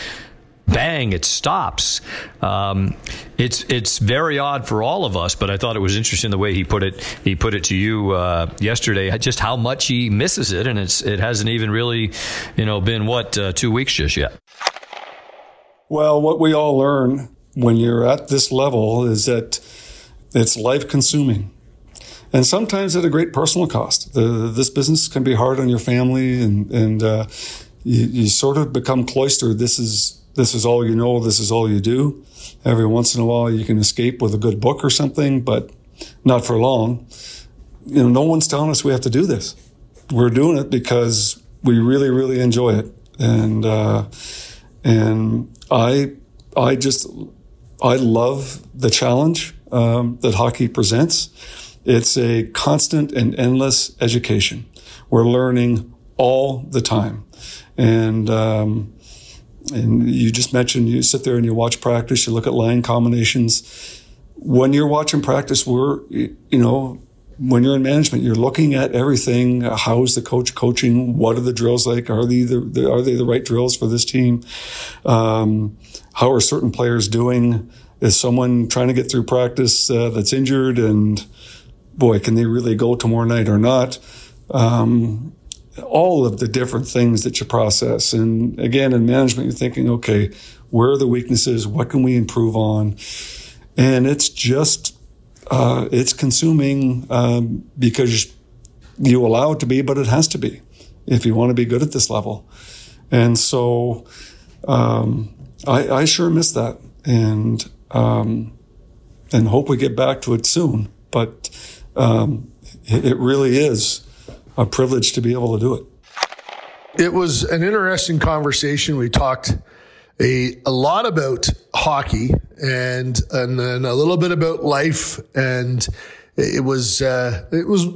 bang, it stops. Um, it's it's very odd for all of us, but I thought it was interesting the way he put it. He put it to you uh, yesterday, just how much he misses it, and it's it hasn't even really, you know, been what uh, two weeks just yet. Well, what we all learn when you're at this level is that it's life consuming. And sometimes at a great personal cost. The, this business can be hard on your family and, and uh, you, you sort of become cloistered. This is, this is all you know. This is all you do. Every once in a while you can escape with a good book or something, but not for long. You know, no one's telling us we have to do this. We're doing it because we really, really enjoy it. And, uh, and I, I just, I love the challenge um, that hockey presents. It's a constant and endless education. We're learning all the time, and um, and you just mentioned you sit there and you watch practice. You look at line combinations. When you're watching practice, we're you know when you're in management, you're looking at everything. How is the coach coaching? What are the drills like? Are they the, are they the right drills for this team? Um, how are certain players doing? Is someone trying to get through practice uh, that's injured? And boy, can they really go tomorrow night or not? Um, all of the different things that you process. And again, in management, you're thinking, okay, where are the weaknesses? What can we improve on? And it's just uh, it's consuming um, because you allow it to be, but it has to be if you want to be good at this level. And so um, I, I, sure miss that, and um, and hope we get back to it soon. But um, it, it really is a privilege to be able to do it. It was an interesting conversation. We talked a, a lot about hockey and and then a little bit about life and it was uh, it was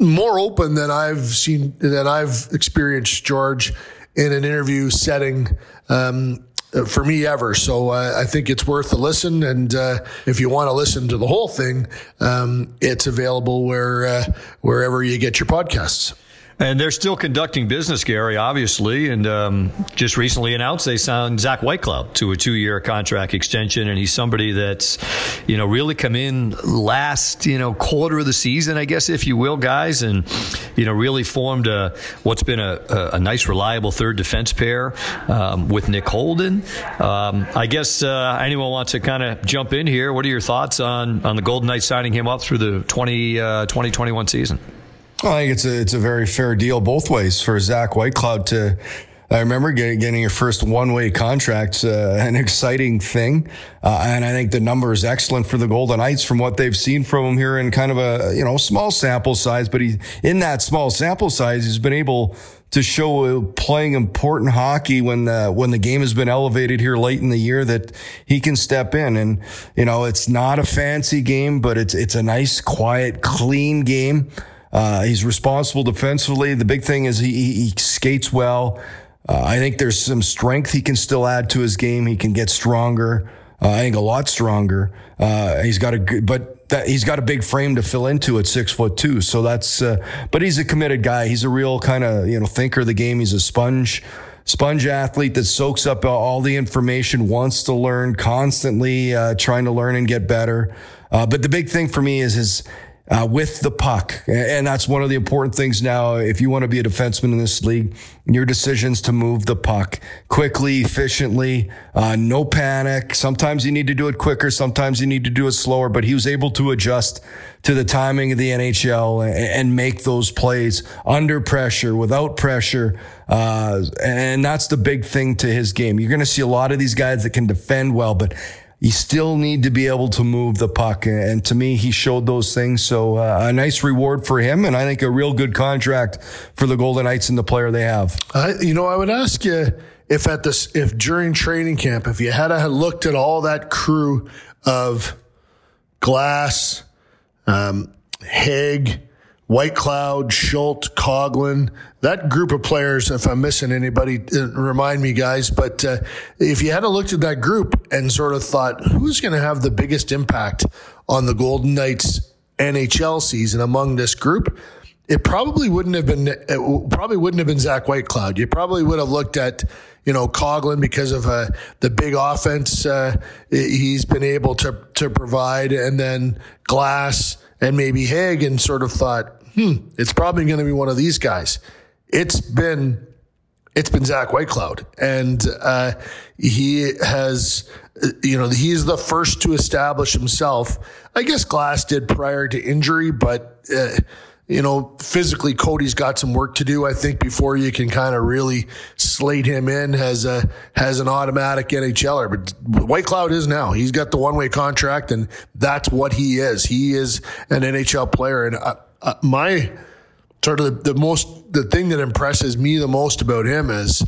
more open than I've seen than I've experienced George in an interview setting um, for me ever. So uh, I think it's worth a listen. And uh, if you want to listen to the whole thing, um, it's available where uh, wherever you get your podcasts. And they're still conducting business, Gary, obviously. And um, just recently announced they signed Zach Whitecloud to a two-year contract extension, and he's somebody that's, you know, really come in last, you know, quarter of the season, I guess, if you will, guys, and you know, really formed a what's been a, a, nice, reliable third defense pair um, with Nick Holden. Um, I guess uh, anyone wants to kind of jump in here. What are your thoughts on on the Golden Knights signing him up through the 20, uh, 2021 season? I think it's a it's a very fair deal both ways for Zach Whitecloud to. I remember getting, getting your first one way contract, uh, an exciting thing, uh, and I think the number is excellent for the Golden Knights from what they've seen from him here in kind of a you know small sample size. But he in that small sample size, he's been able to show playing important hockey when the, when the game has been elevated here late in the year that he can step in. And, you know, it's not a fancy game, but it's, it's a nice, quiet, clean game. Uh, he's responsible defensively. The big thing is he, he skates well. Uh, I think there's some strength he can still add to his game. He can get stronger. Uh, I think a lot stronger. Uh, he's got a good, but that, he's got a big frame to fill into at six foot two. So that's, uh, but he's a committed guy. He's a real kind of, you know, thinker of the game. He's a sponge. sponge athlete that soaks up all the information, wants to learn, constantly uh, trying to learn and get better. Uh, but the big thing for me is his uh, with the puck. And that's one of the important things now. If you want to be a defenseman in this league, your decisions to move the puck quickly, efficiently, uh, no panic. Sometimes you need to do it quicker. Sometimes you need to do it slower, but he was able to adjust to the timing of the NHL and, and make those plays under pressure, without pressure. Uh, and that's the big thing to his game. You're going to see a lot of these guys that can defend well, but you still need to be able to move the puck. And to me, he showed those things. So uh, a nice reward for him. And I think a real good contract for the Golden Knights and the player they have. Uh, you know, I would ask you if at this, if during training camp, if you had looked at all that crew of Glass, um, Whitecloud, Schuldt, Coghlan, that group of players. If I'm missing anybody, uh, remind me, guys. But uh, if you had looked at that group and sort of thought, who's going to have the biggest impact on the Golden Knights NHL season among this group? It probably wouldn't have been. Probably wouldn't have been Zach Whitecloud. You probably would have looked at you know Coghlan because of uh, the big offense uh, he's been able to to provide, and then Glass and maybe Hague, and sort of thought hmm, it's probably going to be one of these guys. It's been it's been Zach Whitecloud, and uh, he has, you know, he's the first to establish himself. I guess Glass did prior to injury, but. Uh, you know, physically, Cody's got some work to do. I think before you can kind of really slate him in as a as an automatic NHLer. But Whitecloud is now. He's got the one way contract, and that's what he is. He is an NHL player, and uh, uh, my sort of the, the most the thing that impresses me the most about him is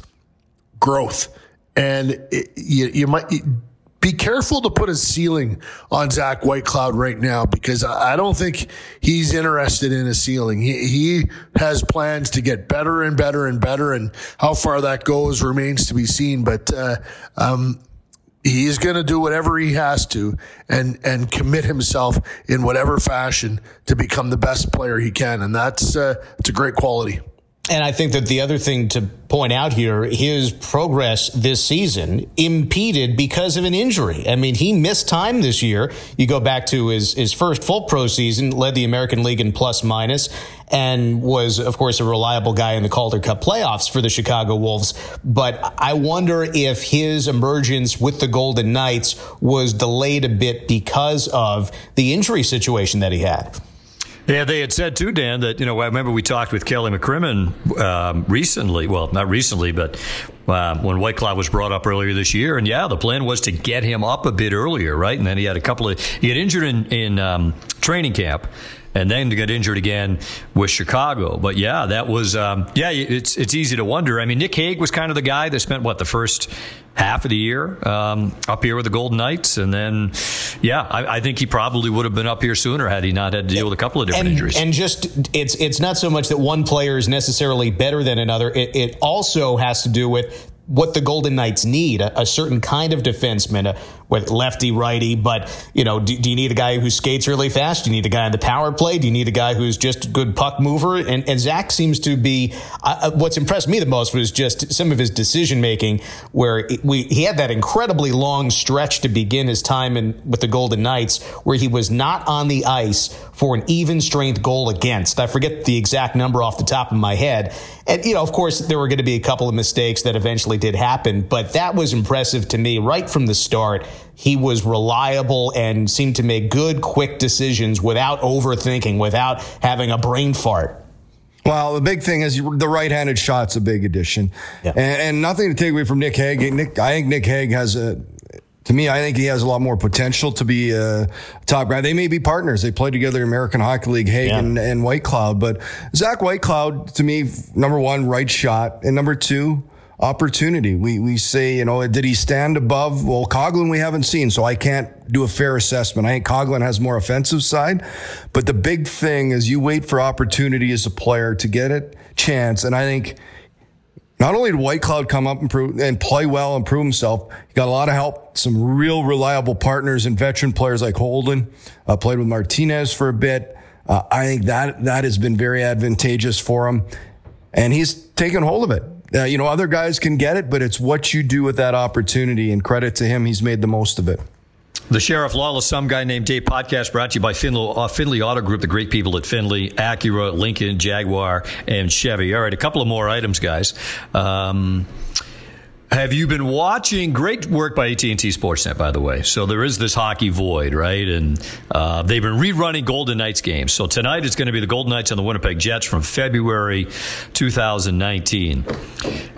growth, and it, you, you might. be careful to put a ceiling on Zach Whitecloud right now because I don't think he's interested in a ceiling. He, he has plans to get better and better and better, and how far that goes remains to be seen. But uh, um, he is going to do whatever he has to and and commit himself in whatever fashion to become the best player he can. And that's uh, it's a great quality and I think that the other thing to point out here, his progress this season impeded because of an injury. I mean, he missed time this year. You go back to his, his first full pro season, led the American League in plus minus, and was, of course, a reliable guy in the Calder Cup playoffs for the Chicago Wolves. But I wonder if his emergence with the Golden Knights was delayed a bit because of the injury situation that he had. Yeah, they had said too, Dan, that, you know, I remember we talked with Kelly McCrimmon um, recently. Well, not recently, but uh, when Whitecloud was brought up earlier this year. And yeah, the plan was to get him up a bit earlier, right? And then he had a couple of, he had injured in, in um, training camp and then to get injured again with Chicago. But yeah, that was um, yeah. It's it's easy to wonder. I mean, Nick Hague was kind of the guy that spent what the first half of the year um, up here with the Golden Knights, and then yeah, I, I, think he probably would have been up here sooner had he not had to deal with a couple of different and, injuries. And just it's it's not so much that one player is necessarily better than another. It, it also has to do with what the Golden Knights need a, a certain kind of defenseman, a, with lefty, righty. But you know, do, do, you need a guy who skates really fast? Do you need a guy on the power play? Do you need a guy who's just a good puck mover? And, and Zach seems to be. Uh, what's impressed me the most was just some of his decision making, where we he had that incredibly long stretch to begin his time in with the Golden Knights, where he was not on the ice for an even strength goal against. I forget the exact number off the top of my head. And you know, of course, there were going to be a couple of mistakes that eventually did happen, but that was impressive to me right from the start he was reliable and seemed to make good, quick decisions without overthinking, without having a brain fart. Well, the big thing is the right-handed shot's a big addition, yeah. and, and, nothing to take away from Nick Hague. Nick, I think Nick Hague has a. To me, I think he has a lot more potential to be a top guy. They may be partners. They play together in American Hockey League, Hague yeah. and, and Whitecloud. But Zach Whitecloud, to me, number one, right shot, and number two, opportunity. We we say, you know, did he stand above? Well, Coghlan we haven't seen, so I can't do a fair assessment. I think Coghlan has more offensive side, but the big thing is you wait for opportunity as a player to get it chance, and I think. Not only did Whitecloud come up and, prove, and play well and prove himself, he got a lot of help. Some real reliable partners and veteran players like Holden, uh, played with Martinez for a bit. Uh, I think that that has been very advantageous for him, and he's taken hold of it uh, you know, other guys can get it, but it's what you do with that opportunity. And credit to him, he's made the most of it. The Sheriff Lawless, some guy named Dave podcast brought to you by Findlay, uh, Findlay Auto Group, the great people at Findlay, Acura, Lincoln, Jaguar, and Chevy. All right, a couple of more items, guys. Um, have you been watching? Great work by AT and T Sportsnet, by the way. So there is this hockey void, right? And uh, they've been rerunning Golden Knights games. So tonight it's going to be the Golden Knights and the Winnipeg Jets from February 2019.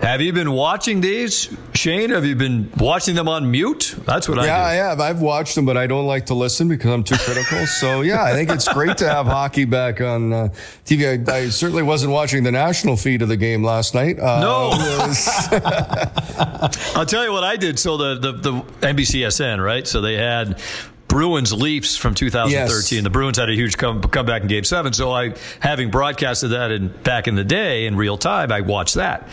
Have you been watching these, Shane? Have you been watching them on mute? That's what yeah, I. Yeah, I have. I've watched them, but I don't like to listen because I'm too critical. so yeah, I think it's great to have hockey back on uh, TV. I, I, certainly wasn't watching the national feed of the game last night. Uh, no. I'll tell you what I did. So the, the, the NBCSN, right? So they had Bruins Leafs from 2013. Yes. The Bruins had a huge come, comeback in Game Seven. So I, having broadcasted that in back in the day in real time, I watched that.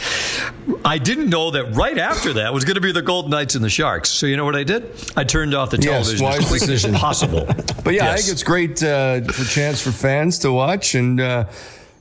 I didn't know that right after that was going to be the Golden Knights and the Sharks. So you know what I did? I turned off the television yes, as quickly as possible. But yeah, yes. I think it's great uh, for chance for fans to watch and. Uh,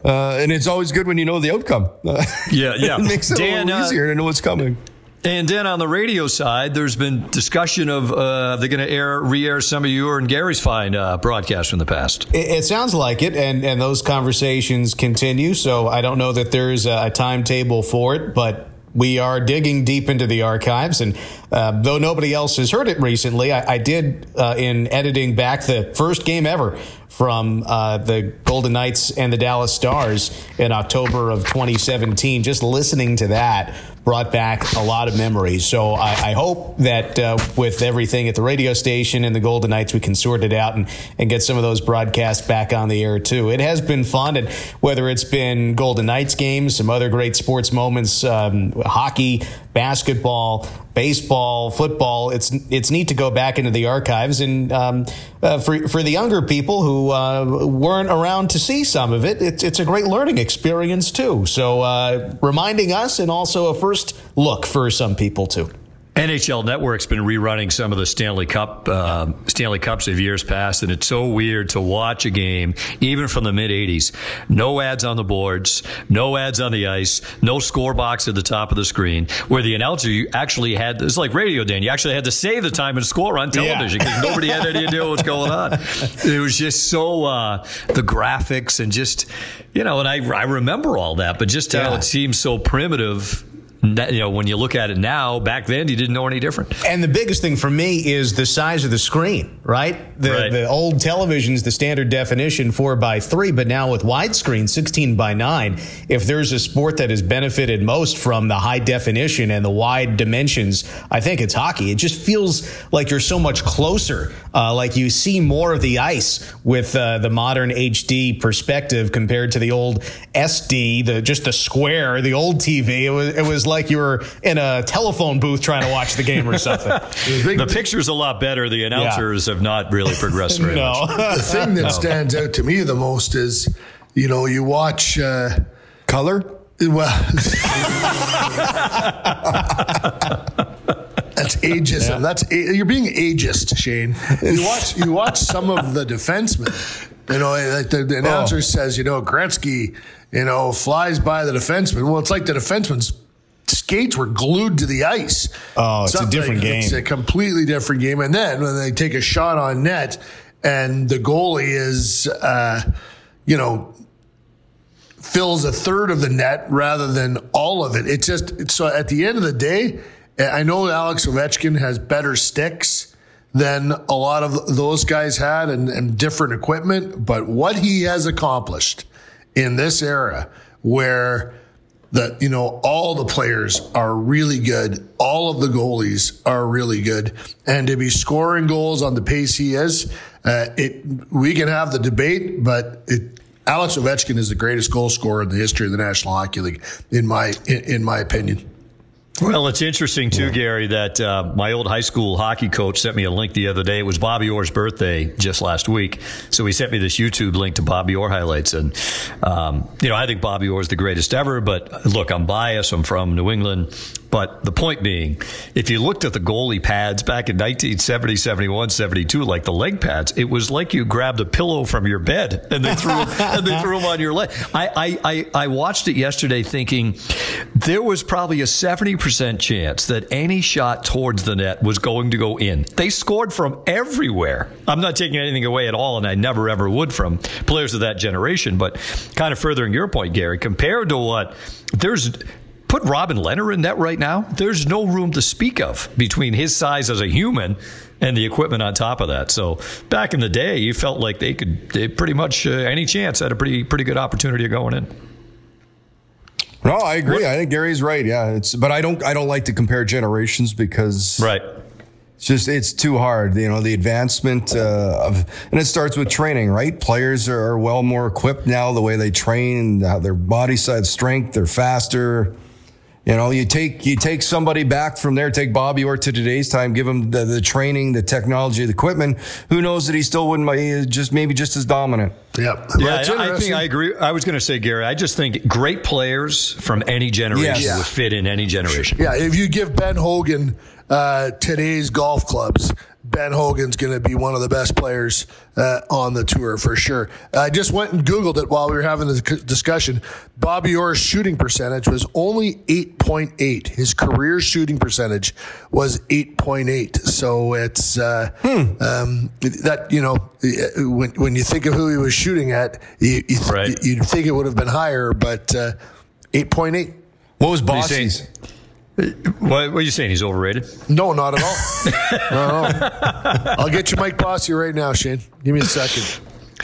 uh, and it's always good when you know the outcome. yeah, yeah. it makes it Dan, a little uh, easier to know what's coming. And then on the radio side, there's been discussion of uh, they're going to air re-air some of your and Gary's fine uh, broadcasts from the past. It, it, sounds like it, and and those conversations continue. So I don't know that there's a, a timetable for it, but we are digging deep into the archives, and uh, though nobody else has heard it recently, I, I did uh, in editing back the first game ever from uh, the Golden Knights and the Dallas Stars in October of 2017. Just listening to that brought back a lot of memories. So I, I hope that uh, with everything at the radio station and the Golden Knights, we can sort it out and, and get some of those broadcasts back on the air too. It has been fun, and whether it's been Golden Knights games, some other great sports moments, um, hockey, basketball, baseball, football. It's it's neat to go back into the archives and um, uh, for for the younger people who uh, weren't around to see some of it, it's it's a great learning experience too. So uh, reminding us and also a first look for some people too. NHL Network's been rerunning some of the Stanley Cup uh, Stanley Cups of years past, and it's so weird to watch a game, even from the mid '80s. No ads on the boards, no ads on the ice, no score box at the top of the screen, where the announcer you actually had it's like radio, Dan. You actually had to save the time and score on television because yeah. nobody had any idea what's going on. It was just so uh, the graphics and just you know, and I I remember all that, but just how yeah. it seems so primitive you know, when you look at it now, back then you didn't know any different. And the biggest thing for me is the size of the screen, right? The, right. the old televisions, the standard definition four by three, but now with widescreen, 16 by nine. If there's a sport that has benefited most from the high definition and the wide dimensions, I think it's hockey. It just feels like you're so much closer, uh, like you see more of the ice with uh, the modern HD perspective compared to the old SD, the just the square, the old TV. It was, it was like you were in a telephone booth trying to watch the game or something. the picture's a lot better. The announcers yeah. have not really progressed very no. much. The thing that no. stands out to me the most is, you know, you watch uh, color. Well, that's ageism. Yeah. That's you're being ageist, Shane. You watch you watch some of the defensemen. You know, like the, the announcer oh. says, you know, Gretzky, you know, flies by the defenseman. Well, it's like the defenseman's skates were glued to the ice. Oh, it's Something, a different game. It's a completely different game. And then when they take a shot on net and the goalie is, uh, you know, fills a third of the net rather than all of it. It's just, so at the end of the day, I know Alex Ovechkin has better sticks than a lot of those guys had and, and different equipment, but what he has accomplished in this era where that, you know, all the players are really good. All of the goalies are really good. And to be scoring goals on the pace he is, uh, it, we can have the debate, but it, Alex Ovechkin is the greatest goal scorer in the history of the National Hockey League, in my, in, in my opinion. Well, it's interesting too, Gary, that uh, my old high school hockey coach sent me a link the other day. It was Bobby Orr's birthday just last week, so he sent me this YouTube link to Bobby Orr highlights. And um, you know, I think Bobby Orr is the greatest ever. But look, I'm biased. I'm from New England. But the point being, if you looked at the goalie pads back in 1970, 71, 72, like the leg pads, it was like you grabbed a pillow from your bed and they threw and they threw them on your leg. I, I, I, I watched it yesterday thinking there was probably a 70% chance that any shot towards the net was going to go in. They scored from everywhere. I'm not taking anything away at all, and I never ever would from players of that generation. But kind of furthering your point, Gary, compared to what there's put Robin Lehner in that right now, there's no room to speak of between his size as a human and the equipment on top of that. So back in the day, you felt like they could they pretty much uh, any chance had a pretty pretty good opportunity of going in. No, I agree. I think Gary's right. Yeah, it's but I don't I don't like to compare generations because right. It's just it's too hard. You know the advancement uh, of and it starts with training. Right, players are, well more equipped now. The way they train, how their body size strength, they're faster. You know, you take you take somebody back from there, take Bobby Orr to today's time, give him the, the training, the technology, the equipment. Who knows that he still wouldn't be just maybe just as dominant. Yep. Yeah, I think I agree. I was going to say, Gary, I just think great players from any generation Yes. would fit in any generation. Yeah, if you give Ben Hogan uh, today's golf clubs, Ben Hogan's going to be one of the best players uh, on the tour for sure. I just went and Googled it while we were having this c- discussion. Bobby Orr's shooting percentage was only 8.8. His career shooting percentage was 8.8. So it's uh, um, that, you know, when, when you think of who he was shooting at, you, you th- Right. you'd think it would have been higher, but uh, 8.8. What was What are Bossy's? What, what are you saying? He's overrated? No, not at all. no, no. I'll get you Mike Bossy right now, Shane. Give me a second.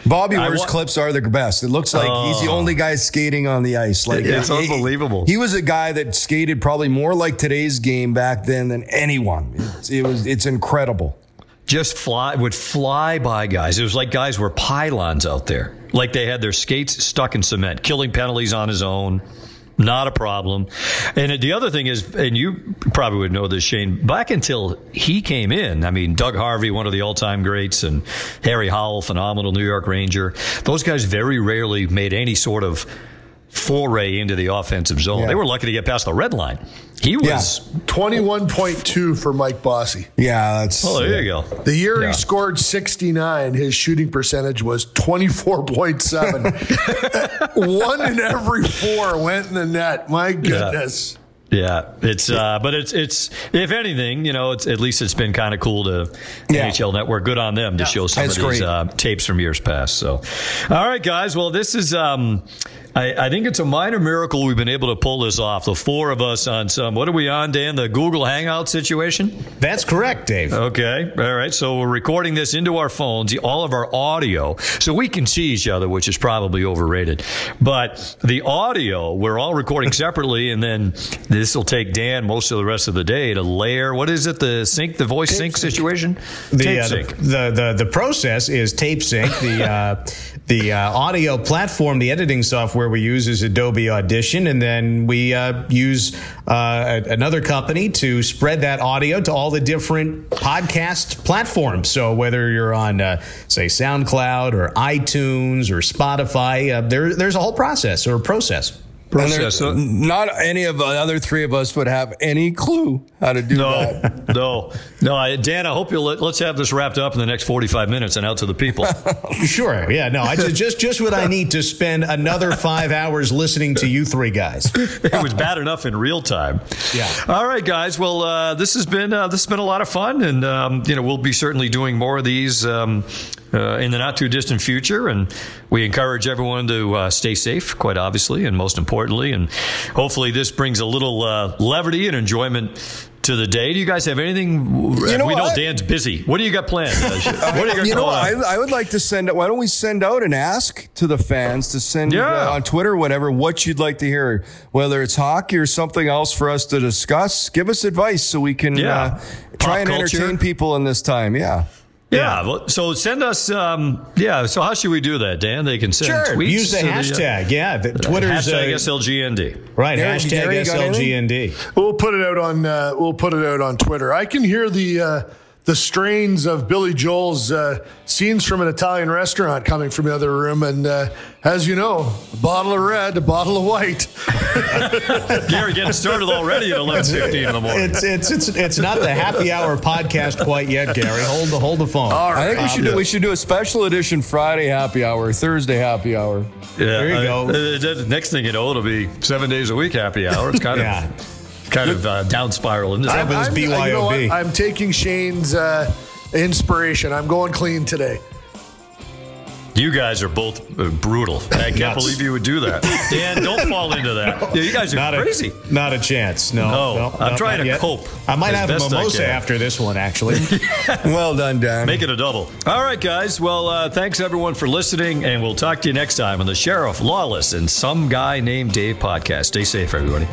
Bobby I Orr's wa- clips are the best. It looks like he's the oh. only guy skating on the ice. Like It's he- unbelievable. He was a guy that skated probably more like today's game back then than anyone. It's, it was it's incredible. just fly would fly by guys. It was like guys were pylons out there, like they had their skates stuck in cement, killing penalties on his own. Not a problem. And the other thing is, and you probably would know this, Shane, back until he came in, I mean, Doug Harvey, one of the all time greats, and Harry Howell, phenomenal New York Ranger, those guys very rarely made any sort of foray into the offensive zone. Yeah. They were lucky to get past the red line. He was, 21.2 for Mike Bossy. Yeah, that's oh, there you go. The year Yeah. he scored 69, his shooting percentage was 24.7. One in every four went in the net. My goodness. Yeah, it's uh, but it's it's if anything, you know, it's at least it's been kind of cool to Yeah. NHL Network. Good on them to show some of these uh, tapes from years past. So, all right, guys. Well, this is um, I, I think it's a minor miracle we've been able to pull this off. The four of us on some. What are we on, Dan? The Google Hangout situation. That's correct, Dave. Okay. All right. So we're recording this into our phones, all of our audio, so we can see each other, which is probably overrated. But the audio, we're all recording separately, and then this will take Dan most of the rest of the day to layer. What is it? The sync, the voice sync situation? The, Tape uh, sync. the, the the process is tape sync. The uh, the uh, audio platform, the editing software we use is Adobe Audition, and then we uh, use uh, another company to spread that audio to all the different podcast platforms. So whether you're on, uh, say, SoundCloud or iTunes or Spotify, uh, there there's a whole process or process. And Process. So- not any of the other three of us would have any clue how to do that. No, no, no. I, Dan, I hope you'll let, let's have this wrapped up in the next forty-five minutes and out to the people. Sure. Yeah. No. I just just just what I need to spend another five hours listening to you three guys. it was bad enough in real time. Yeah. All right, guys. Well, uh, this has been uh, this has been a lot of fun, and um, you know we'll be certainly doing more of these um, uh, in the not too distant future. And we encourage everyone to uh, stay safe, quite obviously, and most importantly, and hopefully this brings a little uh, levity and enjoyment. To the day. Do you guys have anything? You know we know? Dan's busy. What do you got planned? Uh, what you you know, going what? on? I, I would like to send. Why don't we send out and ask to the fans to send Yeah. uh, on Twitter, whatever, what you'd like to hear, whether it's hockey or something else for us to discuss. Give us advice so we can Yeah. uh, try Pop and culture. entertain people in this time. Yeah. Yeah. Well, so send us. Um, yeah. So how should we do that, Dan? They can send Sure. tweets. Use the to uh, hashtag. yeah. The, Twitter's hashtag uh, SLGND. right. Gary- hashtag Gary, SLGND. We'll put it out on uh, we'll put it out on Twitter. I can hear the uh, the strains of Billy Joel's uh, scenes from an Italian restaurant coming from the other room. And uh, as you know, a bottle of red, a bottle of white. Gary getting started already at 11:15 in the morning. It's it's it's it's not the happy hour podcast quite yet, Gary. Hold the hold the phone. All I think we should do, we should do a special edition Friday happy hour, Thursday happy hour. Yeah, There you I- go. uh, next thing you know, it'll be seven days a week happy hour. It's kind Yeah. of kind of uh, down spiral, isn't it? I'm- with his you know what? BYOB. I'm taking Shane's uh, inspiration. I'm going clean today. You guys are both uh, brutal. I can't Nuts. believe you would do that. Dan, don't fall into that. Yeah, you guys are not crazy. A, not a chance. No, No, I'm no, trying to yet. cope I might have a mimosa after this one, actually. Well done, Dan. Make it a double. All right, guys. Well, uh, thanks everyone for listening, and we'll talk to you next time on the Sheriff Lawless and Some Guy Named Dave podcast. Stay safe, everybody.